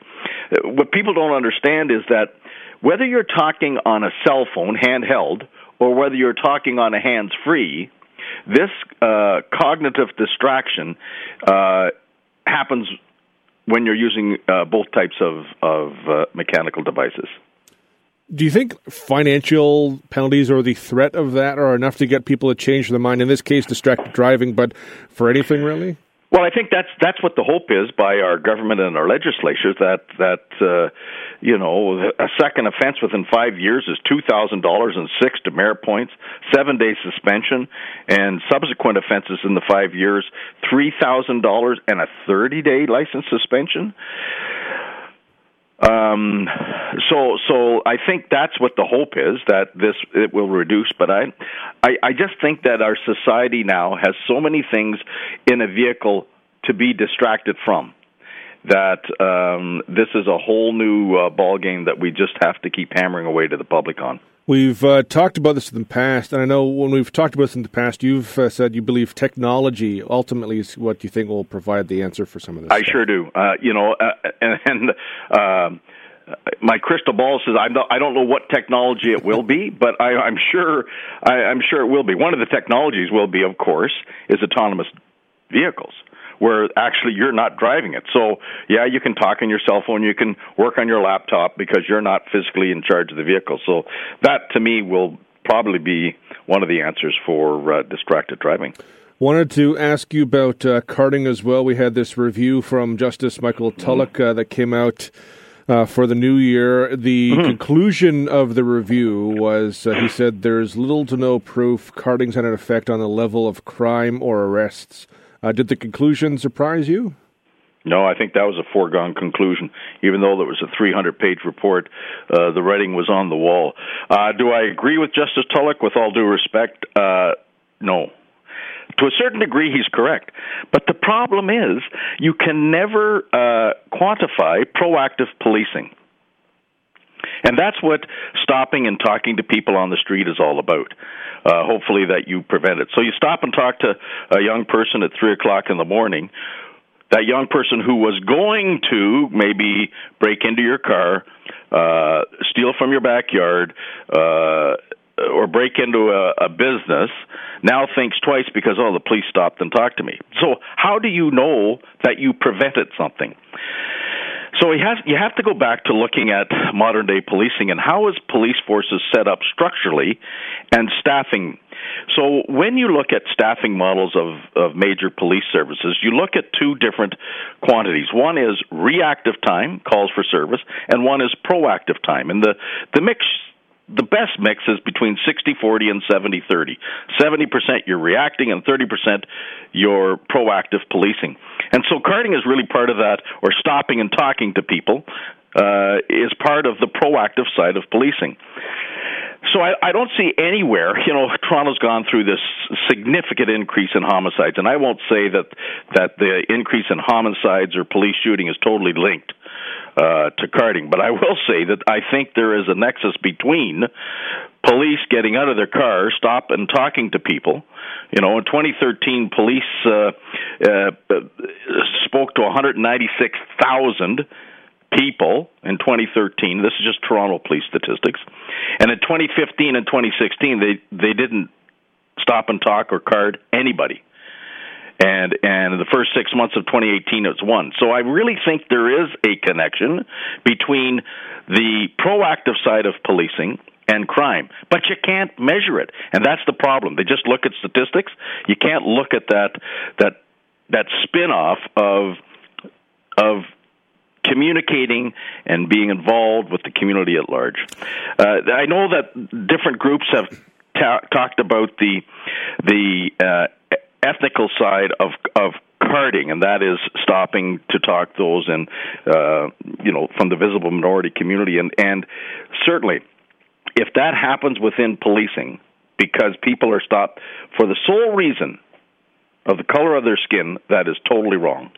what people don't understand is that whether you're talking on a cell phone, handheld, or whether you're talking on a hands free, this uh, cognitive distraction uh, happens when you're using uh, both types of, of uh, mechanical devices. Do you think financial penalties or the threat of that are enough to get people to change their mind? In this case, distracted driving, but for anything really? Well, I think that's that's what the hope is by our government and our legislatures that that uh, you know a second offense within five years is two thousand dollars and six demerit points, seven day suspension, and subsequent offenses in the five years three thousand dollars and a thirty day license suspension. Um, so, so I think that's what the hope is that this it will reduce. But I, I, I just think that our society now has so many things in a vehicle to be distracted from that um, this is a whole new uh, ball game that we just have to keep hammering away to the public on. We've uh, talked about this in the past, and I know when we've talked about this in the past, you've uh, said you believe technology ultimately is what you think will provide the answer for some of this. I stuff. sure do. Uh, you know, uh, and, and um, my crystal ball says I don't, I don't know what technology it will be, but I, I'm sure I, I'm sure it will be. One of the technologies will be, of course, is autonomous vehicles where actually you're not driving it. So, yeah, you can talk on your cell phone, you can work on your laptop because you're not physically in charge of the vehicle. So, that to me will probably be one of the answers for uh, distracted driving. Wanted to ask you about uh, carding as well. We had this review from Justice Michael Tulloch uh, that came out. Uh, for the new year. The mm-hmm. conclusion of the review was uh, he said there's little to no proof carding's had an effect on the level of crime or arrests. Uh, did the conclusion surprise you? No, I think that was a foregone conclusion. Even though there was a 300 page report, uh, the writing was on the wall. Uh, do I agree with Justice Tulloch? With all due respect, uh, no. To a certain degree, he's correct. But the problem is, you can never uh, quantify proactive policing. And that's what stopping and talking to people on the street is all about. Uh, hopefully, that you prevent it. So you stop and talk to a young person at three o'clock in the morning. That young person who was going to maybe break into your car, uh, steal from your backyard, uh, or break into a, a business now thinks twice because oh the police stopped and talked to me. So how do you know that you prevented something? So he has, you have to go back to looking at modern day policing and how is police forces set up structurally and staffing. So when you look at staffing models of, of major police services, you look at two different quantities. One is reactive time, calls for service, and one is proactive time. And the, the mix the best mix is between 60 40 and 70 30. 70% you're reacting and 30% you're proactive policing. And so carding is really part of that, or stopping and talking to people uh, is part of the proactive side of policing. So I, I don't see anywhere, you know, Toronto's gone through this significant increase in homicides, and I won't say that that the increase in homicides or police shooting is totally linked uh, to carding. But I will say that I think there is a nexus between police getting out of their cars, stop and talking to people. You know, in 2013, police uh, uh, spoke to 196,000 people in 2013. This is just Toronto police statistics. And in 2015 and 2016, they they didn't stop and talk or card anybody and and the first six months of 2018 it's one. So I really think there is a connection between the proactive side of policing and crime, but you can't measure it, and that's the problem. They just look at statistics. You can't look at that that that spin-off of of communicating and being involved with the community at large. Uh, I know that different groups have ta- talked about the the uh, ethical side of of carding, and that is stopping to talk those and uh, you know from the visible minority community, and and certainly if that happens within policing because people are stopped for the sole reason of the color of their skin, that is totally wrong.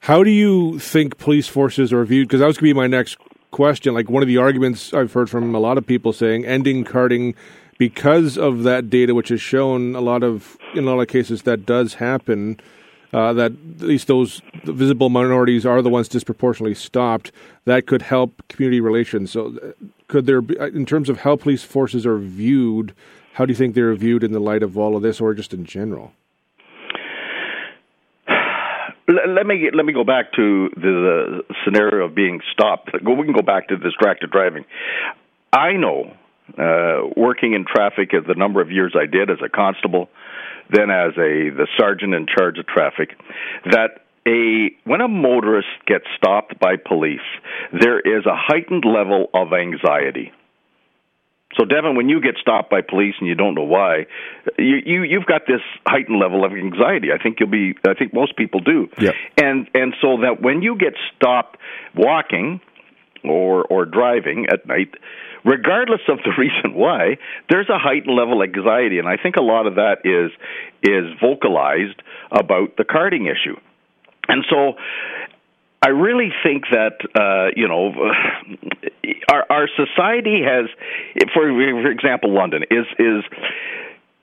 How do you think police forces are viewed? Because that was going to be my next question. Like one of the arguments I've heard from a lot of people saying ending carding because of that data, which has shown a lot of in a lot of cases that does happen. Uh, that at least those visible minorities are the ones disproportionately stopped. That could help community relations. So, uh, could there be, uh, in terms of how police forces are viewed? How do you think they're viewed in the light of all of this, or just in general? let me let me go back to the scenario of being stopped. We can go back to distracted driving. I know, uh, working in traffic at the number of years I did as a constable, then as a the sergeant in charge of traffic, that a when a motorist gets stopped by police, there is a heightened level of anxiety. So, Devin, when you get stopped by police and you don't know why, you, you you've got this heightened level of anxiety. I think you'll be. I think most people do. Yeah. And and so that when you get stopped walking or or driving at night, regardless of the reason why, there's a heightened level of anxiety, and I think a lot of that is is vocalized about the carding issue. And so I really think that uh, you know our our society has, for for example, London is is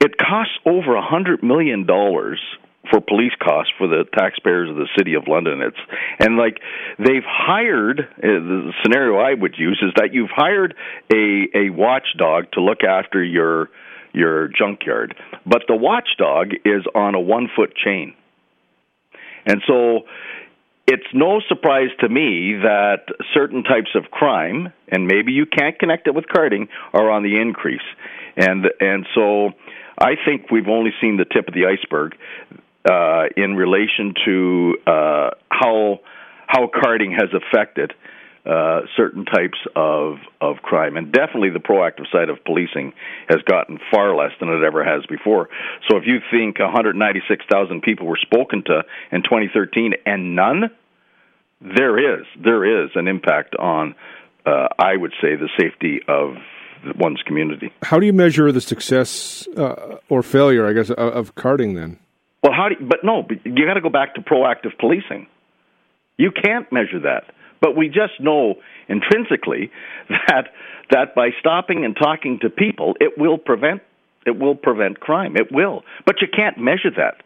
it costs over a hundred million dollars for police costs for the taxpayers of the city of London. It's and like they've hired uh, the scenario I would use is that you've hired a a watchdog to look after your your junkyard, but the watchdog is on a one foot chain, and so it's no surprise to me that certain types of crime, and maybe you can't connect it with carding, are on the increase. And and so I think we've only seen the tip of the iceberg uh, in relation to uh, how how carding has affected uh, certain types of of crime, and definitely the proactive side of policing has gotten far less than it ever has before. So, if you think 196,000 people were spoken to in 2013 and none, there is there is an impact on, uh, I would say, the safety of one's community. How do you measure the success uh, or failure, I guess, of, of carding then? Well, how do you, but no, but you got to go back to proactive policing. You can't measure that. But we just know intrinsically that that by stopping and talking to people, it will prevent it will prevent crime. It will, but you can't measure that.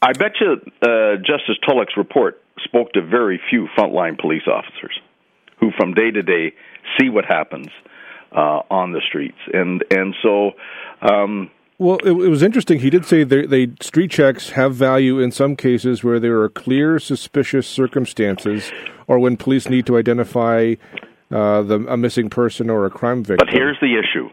I bet you uh, Justice Tulloch's report spoke to very few frontline police officers who, from day to day, see what happens uh, on the streets, and and so. Um, well, it, it, was interesting. He did say they, they street checks have value in some cases where there are clear suspicious circumstances, or when police need to identify uh, the, a missing person or a crime victim. But here's the issue: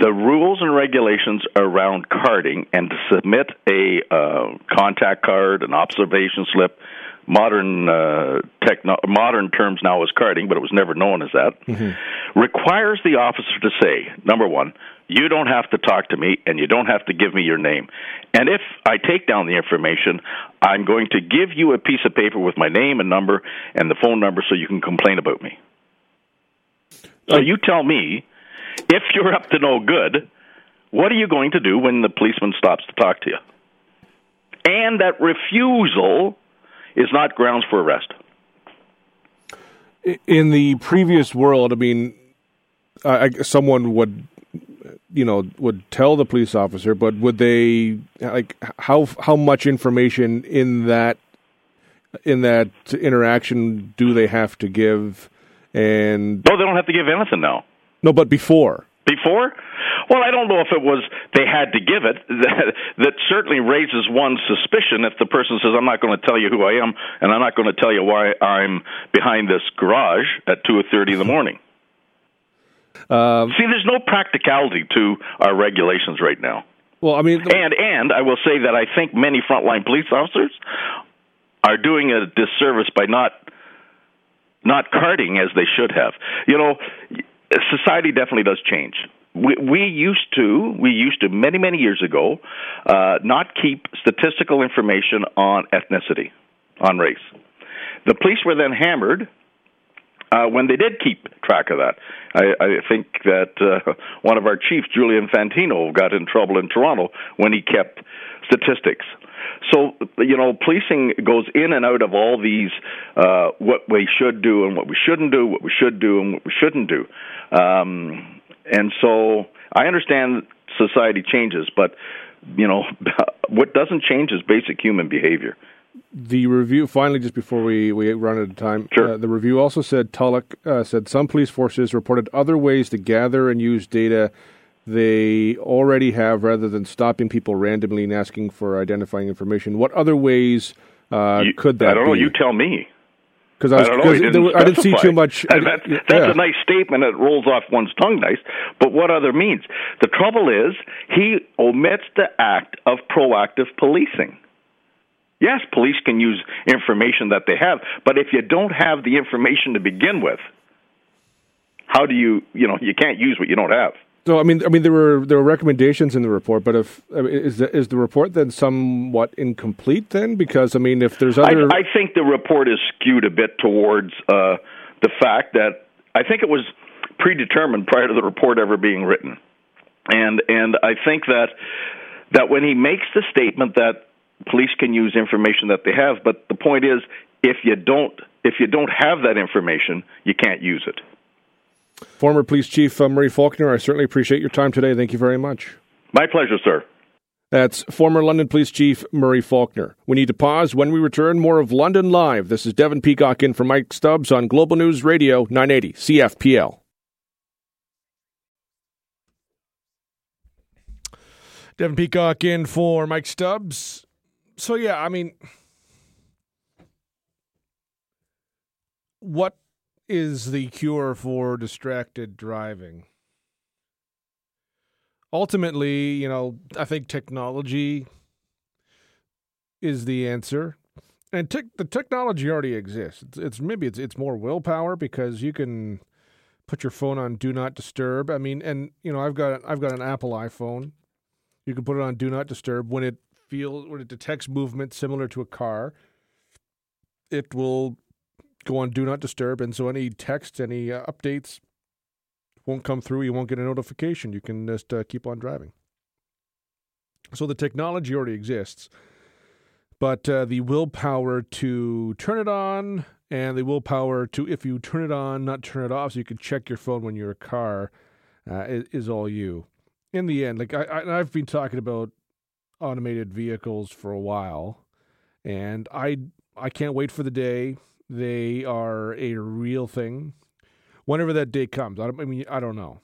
the rules and regulations around carding and to submit a uh, contact card, an observation slip, modern uh, techno- modern terms now is carding, but it was never known as that, mm-hmm. requires the officer to say, number one, you don't have to talk to me and you don't have to give me your name. And if I take down the information, I'm going to give you a piece of paper with my name and number and the phone number so you can complain about me. So you tell me, if you're up to no good, what are you going to do when the policeman stops to talk to you? And that refusal is not grounds for arrest. In the previous world, I mean, someone would, you know, would tell the police officer, but would they like how how much information in that in that interaction do they have to give? And no, they don't have to give anything now. No, but before before? Well, I don't know if it was they had to give it. That, that certainly raises one suspicion if the person says, "I'm not going to tell you who I am, and I'm not going to tell you why I'm behind this garage at two thirty in the morning." Um, See, there's no practicality to our regulations right now. Well, I mean, and and I will say that I think many frontline police officers are doing a disservice by not not carding as they should have. You know, society definitely does change. We, we used to, we used to many, many years ago, uh, not keep statistical information on ethnicity, on race. The police were then hammered uh, when they did keep track of that. I, I think that uh, one of our chiefs, Julian Fantino, got in trouble in Toronto when he kept statistics. So you know, policing goes in and out of all these uh, what we should do and what we shouldn't do, what we should do and what we shouldn't do. Um, and so I understand society changes, but you know, what doesn't change is basic human behavior. The review, finally, just before we, we run out of time, sure. Uh, the review also said Tulloch uh, said some police forces reported other ways to gather and use data they already have rather than stopping people randomly and asking for identifying information. What other ways uh, you, could that I don't be? know. You tell me. Because I, I, didn't I didn't see too much. That, that's yeah. a nice statement. It rolls off one's tongue nice. But what other means? The trouble is he omits the act of proactive policing. Yes, police can use information that they have, but if you don't have the information to begin with, how do you, you know, you can't use what you don't have. So I mean, I mean, there were there were recommendations in the report, but if I mean, is the, is the report then somewhat incomplete then? Because I mean, if there's other, I, I think the report is skewed a bit towards uh, the fact that I think it was predetermined prior to the report ever being written, and and I think that that when he makes the statement that police can use information that they have, but the point is, if you don't if you don't have that information, you can't use it. Former Police Chief uh, Murray Faulkner, I certainly appreciate your time today. Thank you very much. My pleasure, sir. That's former London Police Chief Murray Faulkner. We need to pause. When we return, more of London Live. This is Devin Peacock in for Mike Stubbs on Global News Radio 980 CFPL. Devin Peacock in for Mike Stubbs. So, yeah, I mean, what is the cure for distracted driving? Ultimately, you know, I think technology is the answer. And te- the technology already exists. It's, it's maybe it's it's more willpower because you can put your phone on do not disturb. I mean, and you know, I've got I've got an Apple iPhone. You can put it on do not disturb when it feels when it detects movement similar to a car. It will go on do not disturb, and so any text, any uh, updates won't come through. You won't get a notification. You can just uh, keep on driving. So the technology already exists, but uh, the willpower to turn it on and the willpower to, if you turn it on, not turn it off, so you can check your phone when you're a car, uh, is, is, all you. In the end, like I, I, I've been talking about automated vehicles for a while, and I I can't wait for the day they are a real thing. Whenever that day comes, I, I mean, I don't know.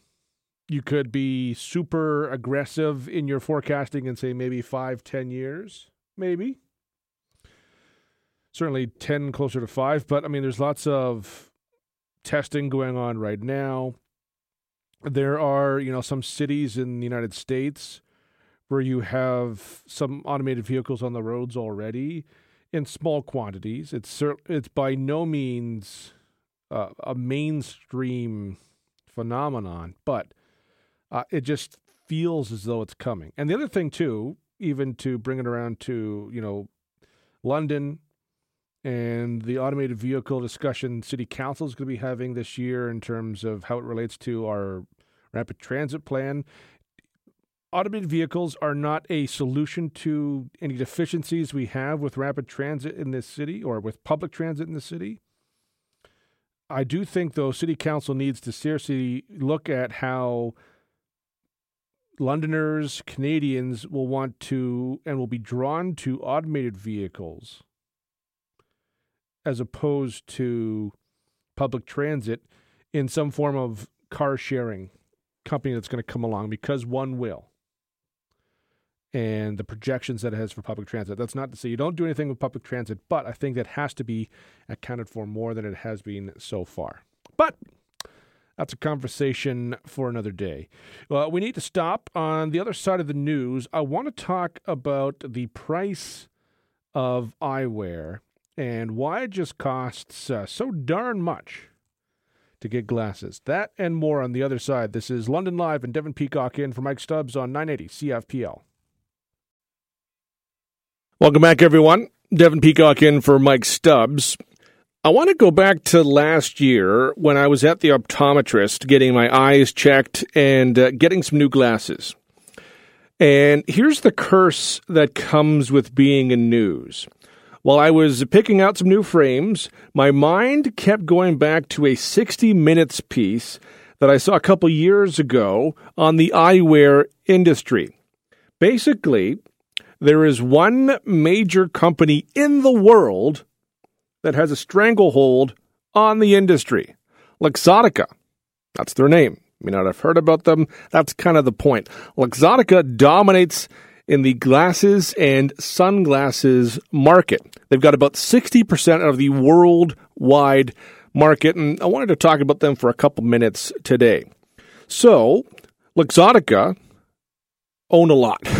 You could be super aggressive in your forecasting and say maybe five, ten years, maybe. Certainly 10 closer to five, but I mean, there's lots of testing going on right now. There are, you know, some cities in the United States where you have some automated vehicles on the roads already in small quantities. It's it's by no means uh, a mainstream phenomenon, but uh, it just feels as though it's coming. And the other thing too, even to bring it around to you know London and the automated vehicle discussion city council is going to be having this year in terms of how it relates to our rapid transit plan automated vehicles are not a solution to any deficiencies we have with rapid transit in this city or with public transit in the city. I do think, though, City Council needs to seriously look at how Londoners, Canadians will want to and will be drawn to automated vehicles as opposed to public transit in some form of car sharing company that's going to come along because one will and the projections that it has for public transit. That's not to say you don't do anything with public transit, but I think that has to be accounted for more than it has been so far. But that's a conversation for another day. Well, we need to stop. On the other side of the news, I want to talk about the price of eyewear and why it just costs uh, so darn much to get glasses. That and more on the other side. This is London Live and Devin Peacock in for Mike Stubbs on 980 CFPL. Welcome back, everyone. Devin Peacock in for Mike Stubbs. I want to go back to last year when I was at the optometrist getting my eyes checked and uh, getting some new glasses. And here's the curse that comes with being in news. While I was picking out some new frames, my mind kept going back to a 60 Minutes piece that I saw a couple years ago on the eyewear industry. Basically, there is one major company in the world that has a stranglehold on the industry Luxottica. That's their name. You may not have heard about them. That's kind of the point. Luxottica dominates in the glasses and sunglasses market. They've got about 60% of the worldwide market, and I wanted to talk about them for a couple minutes today. So, Luxottica own a lot.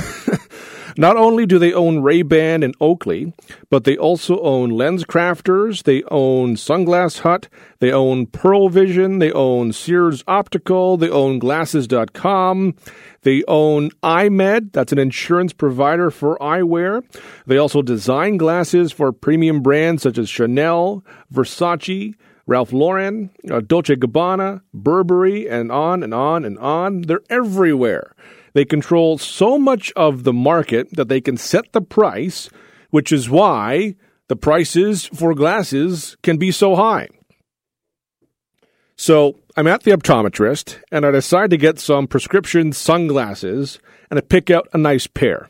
Not only do they own Ray-Ban and Oakley, but they also own Lens Crafters, they own Sunglass Hut, they own Pearle Vision, they own Sears Optical, they own Glasses.com, they own EyeMed, that's an insurance provider for eyewear. They also design glasses for premium brands such as Chanel, Versace, Ralph Lauren, uh, Dolce Gabbana, Burberry, and on and on and on. They're everywhere. They control so much of the market that they can set the price, which is why the prices for glasses can be so high. So I'm at the optometrist and I decide to get some prescription sunglasses and I pick out a nice pair.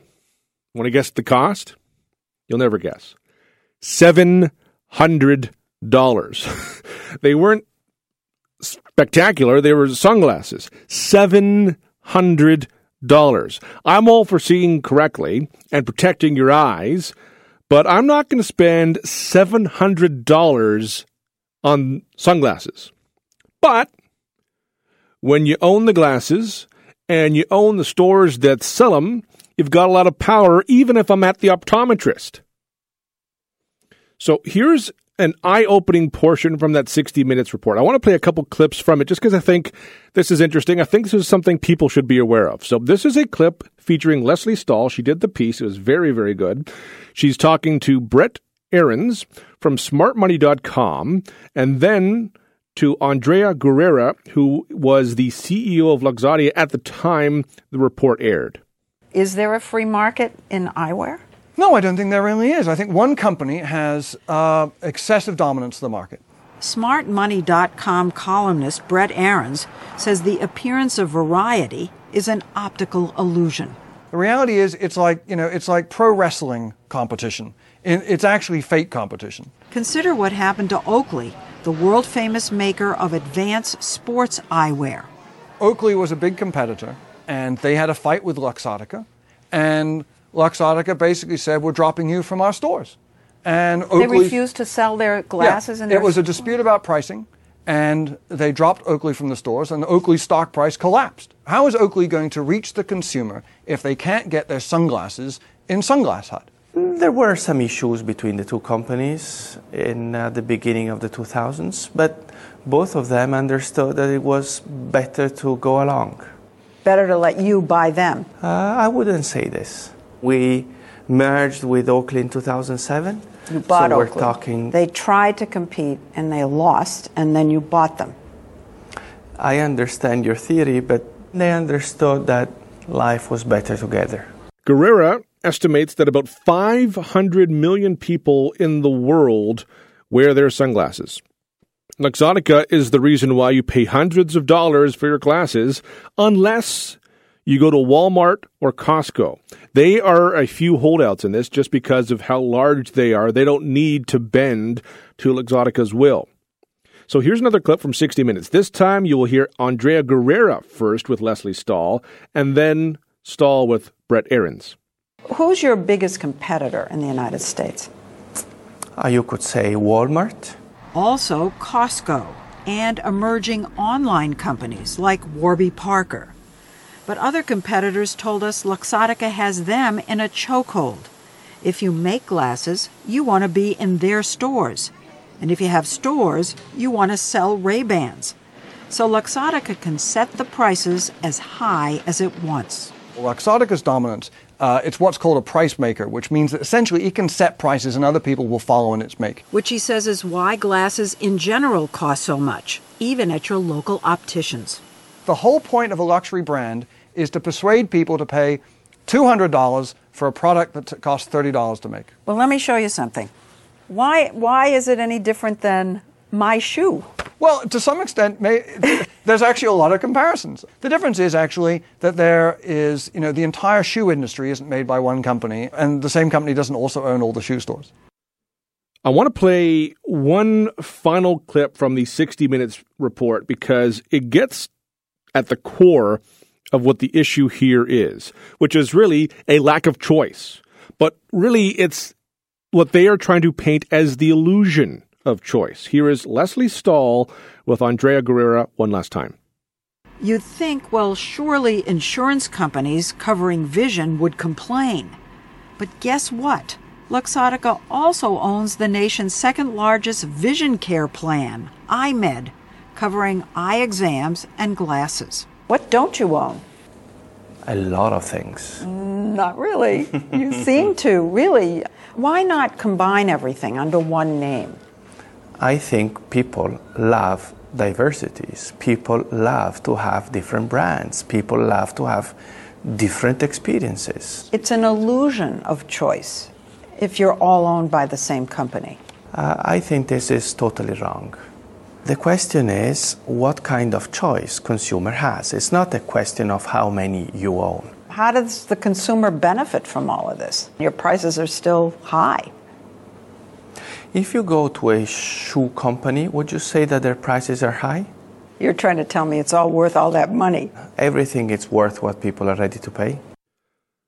Want to guess the cost? You'll never guess. Seven hundred dollars. they weren't spectacular. They were sunglasses. Seven hundred dollars. I'm all for seeing correctly and protecting your eyes, but I'm not going to spend seven hundred dollars on sunglasses. But when you own the glasses and you own the stores that sell them, you've got a lot of power, even if I'm at the optometrist. So here's an eye opening portion from that 60 Minutes report. I want to play a couple clips from it just because I think this is interesting. I think this is something people should be aware of. So, this is a clip featuring Lesley Stahl. She did the piece, it was very, very good. She's talking to Brett Arends from smartmoney.com and then to Andrea Guerra, who was the CEO of Luxottica at the time the report aired. Is there a free market in eyewear? No, I don't think there really is. I think one company has uh, excessive dominance of the market. SmartMoney.com columnist Brett Arends says the appearance of variety is an optical illusion. The reality is, it's like you know, it's like pro wrestling competition. It's actually fake competition. Consider what happened to Oakley, the world famous maker of advanced sports eyewear. Oakley was a big competitor, and they had a fight with Luxottica, and Luxottica basically said, "We're dropping you from our stores." And Oakley, they refused to sell their glasses. Yeah, in their it was a dispute about pricing, and they dropped Oakley from the stores, and Oakley's stock price collapsed. How is Oakley going to reach the consumer if they can't get their sunglasses in Sunglass Hut? There were some issues between the two companies in uh, the beginning of the 2000s, but both of them understood that it was better to go along. Better to let you buy them? Uh, I wouldn't say this. We merged with Oakley in 2007. You bought so we're Oakley. talking. They tried to compete and they lost, and then you bought them. I understand your theory, but they understood that life was better together. Guerra estimates that about 500 million people in the world wear their sunglasses. Luxottica is the reason why you pay hundreds of dollars for your glasses unless you go to Walmart or Costco. They are a few holdouts in this just because of how large they are. They don't need to bend to Luxottica's will. So here's another clip from 60 Minutes. This time you will hear Andrea Guerra first with Lesley Stahl, and then Stahl with Brett Arends. Who's your biggest competitor in the United States? Uh, you could say Walmart. Also, Costco and emerging online companies like Warby Parker. But other competitors told us Luxottica has them in a chokehold. If you make glasses, you want to be in their stores. And if you have stores, you want to sell Ray-Bans. So Luxottica can set the prices as high as it wants. Luxottica's dominance, uh, it's what's called a price maker, which means that essentially it can set prices and other people will follow in its make. Which he says is why glasses in general cost so much, even at your local opticians. The whole point of a luxury brand is to persuade people to pay $200 for a product that costs $30 to make. Well, let me show you something. Why, why is it any different than my shoe. Well, to some extent, may, there's actually a lot of comparisons. The difference is actually that there is, you know, the entire shoe industry isn't made by one company, and the same company doesn't also own all the shoe stores. I want to play one final clip from the 60 Minutes report because it gets at the core of what the issue here is, which is really a lack of choice. But really, it's what they are trying to paint as the illusion of choice. Here is Lesley Stahl with Andrea Guerra one last time. You'd think, well, surely insurance companies covering vision would complain. But guess what? Luxottica also owns the nation's second largest vision care plan, EyeMed, covering eye exams and glasses. What don't you own? A lot of things. Not really. you seem to, really. Why not combine everything under one name? I think people love diversities. People love to have different brands. People love to have different experiences. It's an illusion of choice if you're all owned by the same company. Uh, I think this is totally wrong. The question is what kind of choice consumer has. It's not a question of how many you own. How does the consumer benefit from all of this? Your prices are still high. If you go to a shoe company, would you say that their prices are high? You're trying to tell me it's all worth all that money. Everything is worth what people are ready to pay.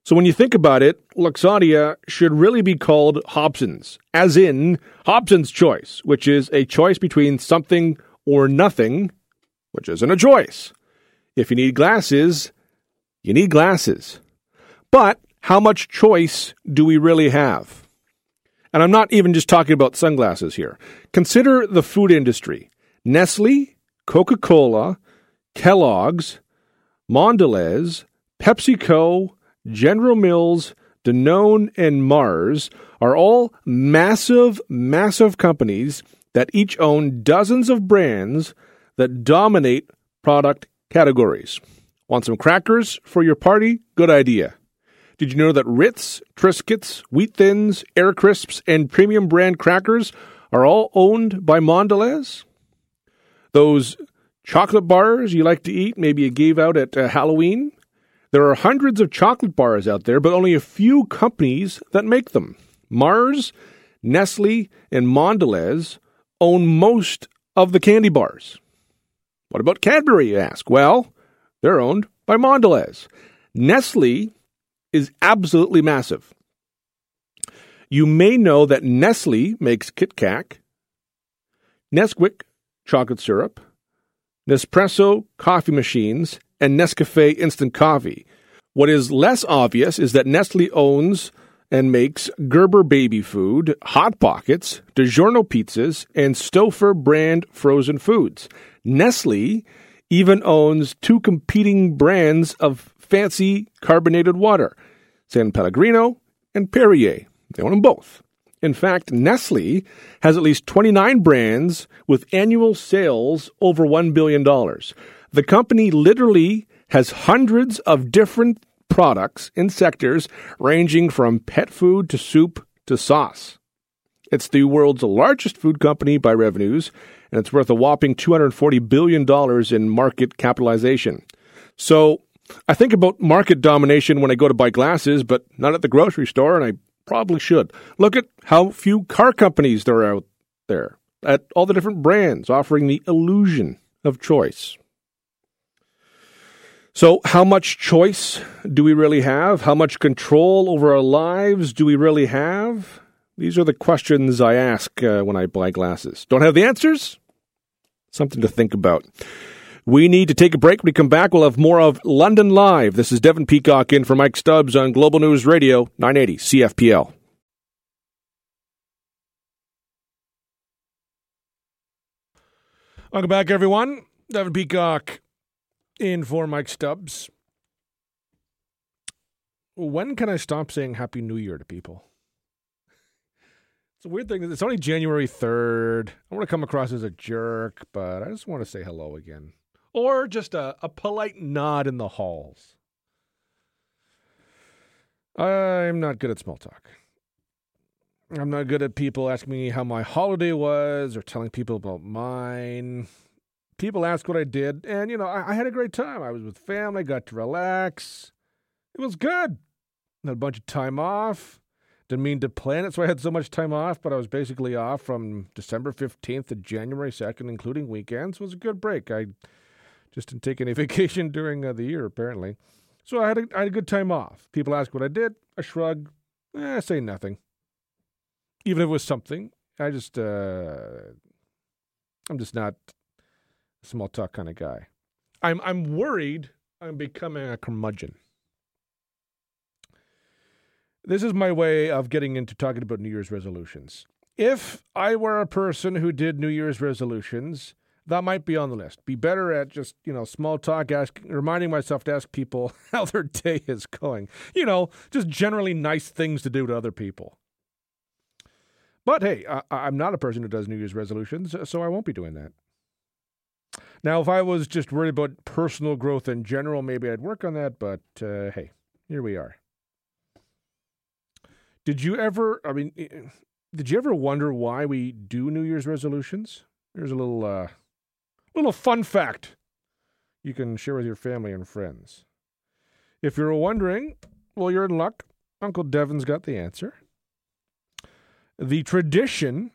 So when you think about it, Luxottica should really be called Hobson's, as in Hobson's choice, which is a choice between something or nothing, which isn't a choice. If you need glasses, you need glasses. But how much choice do we really have? And I'm not even just talking about sunglasses here. Consider the food industry. Nestle, Coca-Cola, Kellogg's, Mondelez, PepsiCo, General Mills, Danone, and Mars are all massive, massive companies that each own dozens of brands that dominate product categories. Want some crackers for your party? Good idea. Did you know that Ritz, Triscuits, Wheat Thins, Air Crisps, and premium brand crackers are all owned by Mondelez? Those chocolate bars you like to eat, maybe you gave out at uh, Halloween, there are hundreds of chocolate bars out there, but only a few companies that make them. Mars, Nestle, and Mondelez own most of the candy bars. What about Cadbury, you ask? Well, they're owned by Mondelez. Nestle is absolutely massive. You may know that Nestle makes Kit Kat, Nesquik chocolate syrup, Nespresso coffee machines, and Nescafe instant coffee. What is less obvious is that Nestle owns and makes Gerber baby food, Hot Pockets, DiGiorno pizzas, and Stouffer brand frozen foods. Nestle even owns two competing brands of fancy carbonated water, San Pellegrino and Perrier. They own them both. In fact, Nestle has at least 29 brands with annual sales over $1 billion. The company literally has hundreds of different products in sectors ranging from pet food to soup to sauce. It's the world's largest food company by revenues, and it's worth a whopping $240 billion in market capitalization. So I think about market domination when I go to buy glasses, but not at the grocery store, and I probably should. Look at how few car companies there are out there, at all the different brands offering the illusion of choice. So, how much choice do we really have? How much control over our lives do we really have? These are the questions I ask uh, when I buy glasses. Don't have the answers? Something to think about. We need to take a break. When we come back, we'll have more of London Live. This is Devin Peacock in for Mike Stubbs on Global News Radio 980 CFPL. Welcome back, everyone. Devin Peacock in for Mike Stubbs. When can I stop saying Happy New Year to people? It's a weird thing. It's only January 3rd. I want to come across as a jerk, but I just want to say hello again. Or just a, a polite nod in the halls. I'm not good at small talk. I'm not good at people asking me how my holiday was or telling people about mine. People ask what I did, and you know, I, I had a great time. I was with family, got to relax. It was good. Had a bunch of time off. Didn't mean to plan it, so I had so much time off, but I was basically off from December 15th to January 2nd, including weekends. It was a good break. I just didn't take any vacation during uh, the year, apparently. So I had, a, I had a good time off. People ask what I did. I shrug. Eh, I say nothing. Even if it was something, I just, uh, I'm just not small talk kind of guy. I'm, I'm worried I'm becoming a curmudgeon. This is my way of getting into talking about New Year's resolutions. If I were a person who did New Year's resolutions, that might be on the list. Be better at just, you know, small talk, ask, reminding myself to ask people how their day is going. You know, just generally nice things to do to other people. But hey, I, I'm not a person who does New Year's resolutions, so I won't be doing that. Now, if I was just worried about personal growth in general, maybe I'd work on that, but uh, hey, here we are. Did you ever, I mean, did you ever wonder why we do New Year's resolutions? Here's a little uh, little fun fact you can share with your family and friends. If you're wondering, well, you're in luck. Uncle Devin's got the answer. The tradition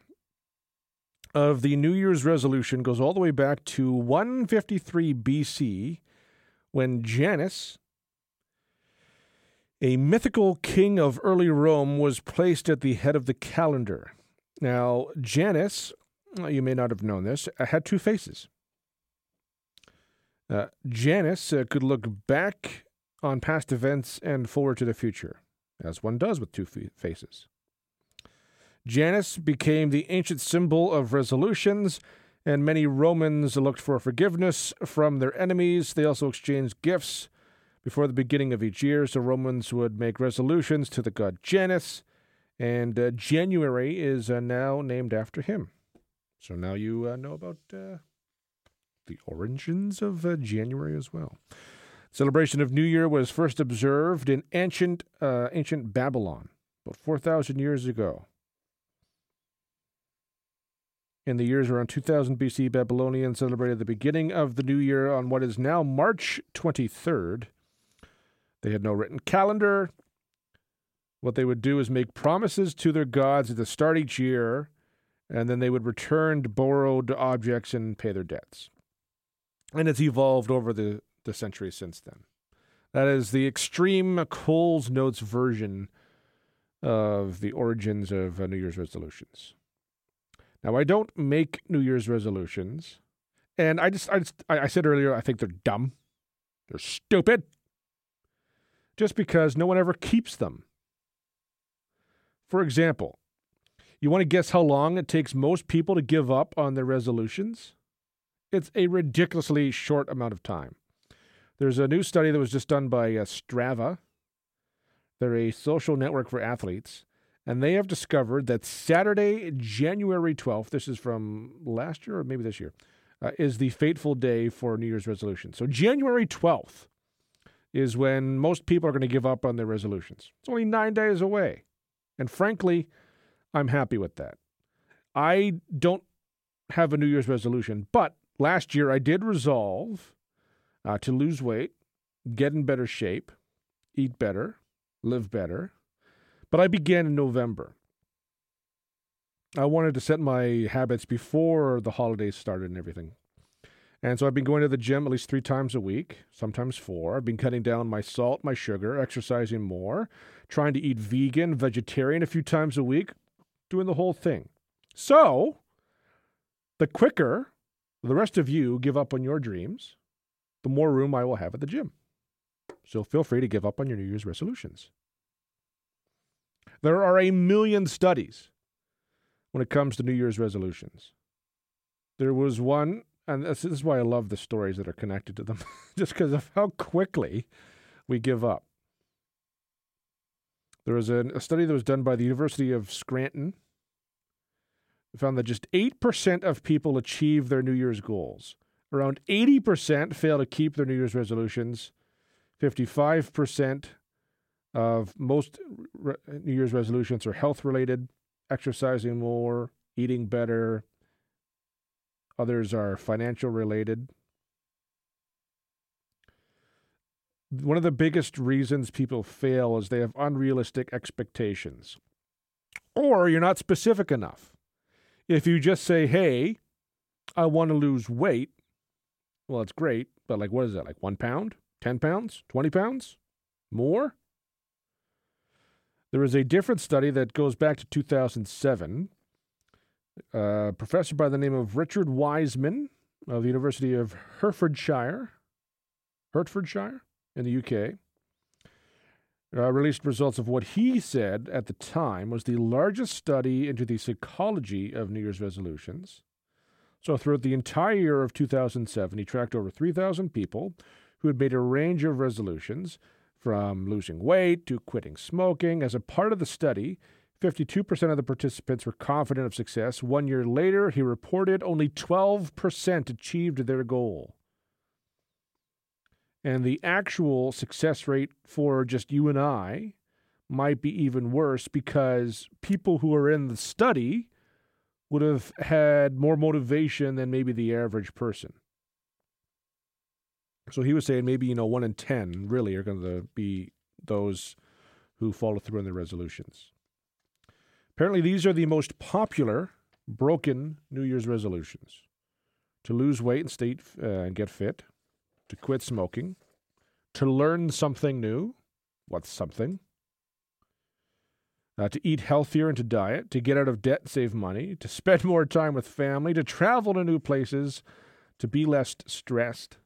of the New Year's resolution goes all the way back to 153 BC when Janus, a mythical king of early Rome, was placed at the head of the calendar. Now, Janus, you may not have known this, had two faces. Uh, Janus uh, could look back on past events and forward to the future, as one does with two faces. Janus became the ancient symbol of resolutions, and many Romans looked for forgiveness from their enemies. They also exchanged gifts before the beginning of each year, so Romans would make resolutions to the god Janus, and uh, January is uh, now named after him. So now you uh, know about uh, the origins of uh, January as well. Celebration of New Year was first observed in ancient uh, ancient Babylon, about four thousand years ago. In the years around 2000 BC, Babylonians celebrated the beginning of the new year on what is now March 23rd. They had no written calendar. What they would do is make promises to their gods at the start each year, and then they would return borrowed objects and pay their debts. And it's evolved over the, the centuries since then. That is the extreme Coles Notes version of the origins of uh, New Year's resolutions. Now, I don't make New Year's resolutions, and I just, I just, I said earlier, I think they're dumb, they're stupid, just because no one ever keeps them. For example, you want to guess how long it takes most people to give up on their resolutions? It's a ridiculously short amount of time. There's a new study that was just done by uh, Strava. They're a social network for athletes and they have discovered that Saturday, January 12th, this is from last year or maybe this year, uh, is the fateful day for New Year's resolution. So January 12th is when most people are going to give up on their resolutions. It's only nine days away. And frankly, I'm happy with that. I don't have a New Year's resolution, but last year I did resolve uh, to lose weight, get in better shape, eat better, live better, but I began in November. I wanted to set my habits before the holidays started and everything. And so I've been going to the gym at least three times a week, sometimes four. I've been cutting down my salt, my sugar, exercising more, trying to eat vegan, vegetarian a few times a week, doing the whole thing. So, the quicker the rest of you give up on your dreams, the more room I will have at the gym. So feel free to give up on your New Year's resolutions. There are a million studies when it comes to New Year's resolutions. There was one, and this is why I love the stories that are connected to them, just because of how quickly we give up. There was a, a study that was done by the University of Scranton. Found that just 8% of people achieve their New Year's goals. Around 80% fail to keep their New Year's resolutions. 55% of most re- New Year's resolutions are health related, exercising more, eating better. Others are financial related. One of the biggest reasons people fail is they have unrealistic expectations. Or you're not specific enough. If you just say, hey, I want to lose weight, well, it's great, but like, what is that? Like one pound? 10 pounds? 20 pounds? More? There is a different study that goes back to 2007. A professor by the name of Richard Wiseman of the University of Hertfordshire, Hertfordshire in the UK, uh, released results of what he said at the time was the largest study into the psychology of New Year's resolutions. So, throughout the entire year of 2007, he tracked over 3,000 people who had made a range of resolutions from losing weight to quitting smoking. As a part of the study, 52% of the participants were confident of success. One year later, he reported only 12% achieved their goal. And the actual success rate for just you and I might be even worse because people who are in the study would have had more motivation than maybe the average person. So he was saying maybe, you know, one in 10 really are going to be those who follow through on their resolutions. Apparently, these are the most popular broken New Year's resolutions to lose weight and stay uh, and get fit, to quit smoking, to learn something new. What's something? Uh, to eat healthier and to diet, to get out of debt and save money, to spend more time with family, to travel to new places, to be less stressed,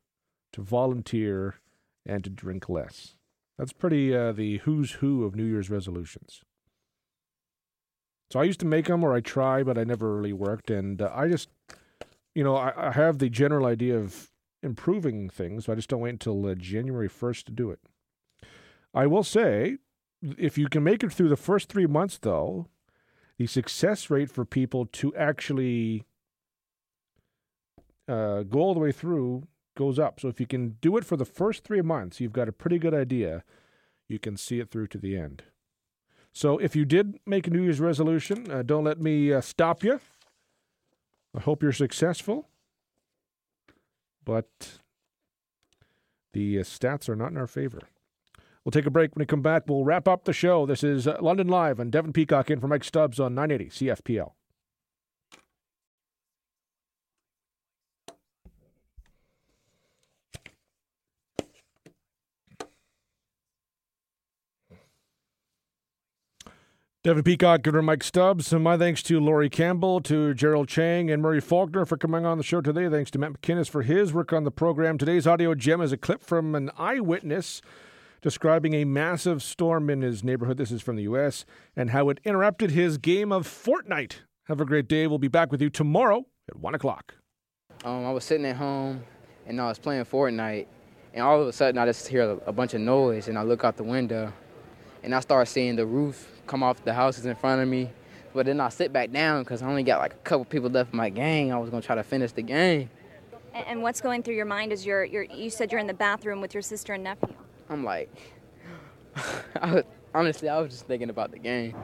to volunteer, and to drink less. That's pretty uh, the who's who of New Year's resolutions. So I used to make them, or I try, but I never really worked. And uh, I just, you know, I, I, have the general idea of improving things. So I just don't wait until uh, January 1st to do it. I will say, if you can make it through the first three months, though, the success rate for people to actually uh, go all the way through goes up. So if you can do it for the first three months, you've got a pretty good idea. You can see it through to the end. So if you did make a New Year's resolution, uh, don't let me uh, stop you. I hope you're successful. But the uh, stats are not in our favor. We'll take a break. When we come back, we'll wrap up the show. This is uh, London Live and Devin Peacock in for Mike Stubbs on 980 CFPL. Devin Peacock, Governor Mike Stubbs. And my thanks to Laurie Campbell, to Gerald Cheng, and Murray Faulkner for coming on the show today. Thanks to Matt McInnes for his work on the program. Today's audio gem is a clip from an eyewitness describing a massive storm in his neighborhood. This is from the U.S. and how it interrupted his game of Fortnite. Have a great day. We'll be back with you tomorrow at 1 o'clock. Um, I was sitting at home and I was playing Fortnite, and all of a sudden I just hear a bunch of noise, and I look out the window, and I start seeing the roof come off the houses in front of me. But then I sit back down because I only got like a couple people left in my gang. I was gonna try to finish the game. And what's going through your mind is you're, you're you said you're in the bathroom with your sister and nephew? I'm like, I was, honestly, I was just thinking about the game.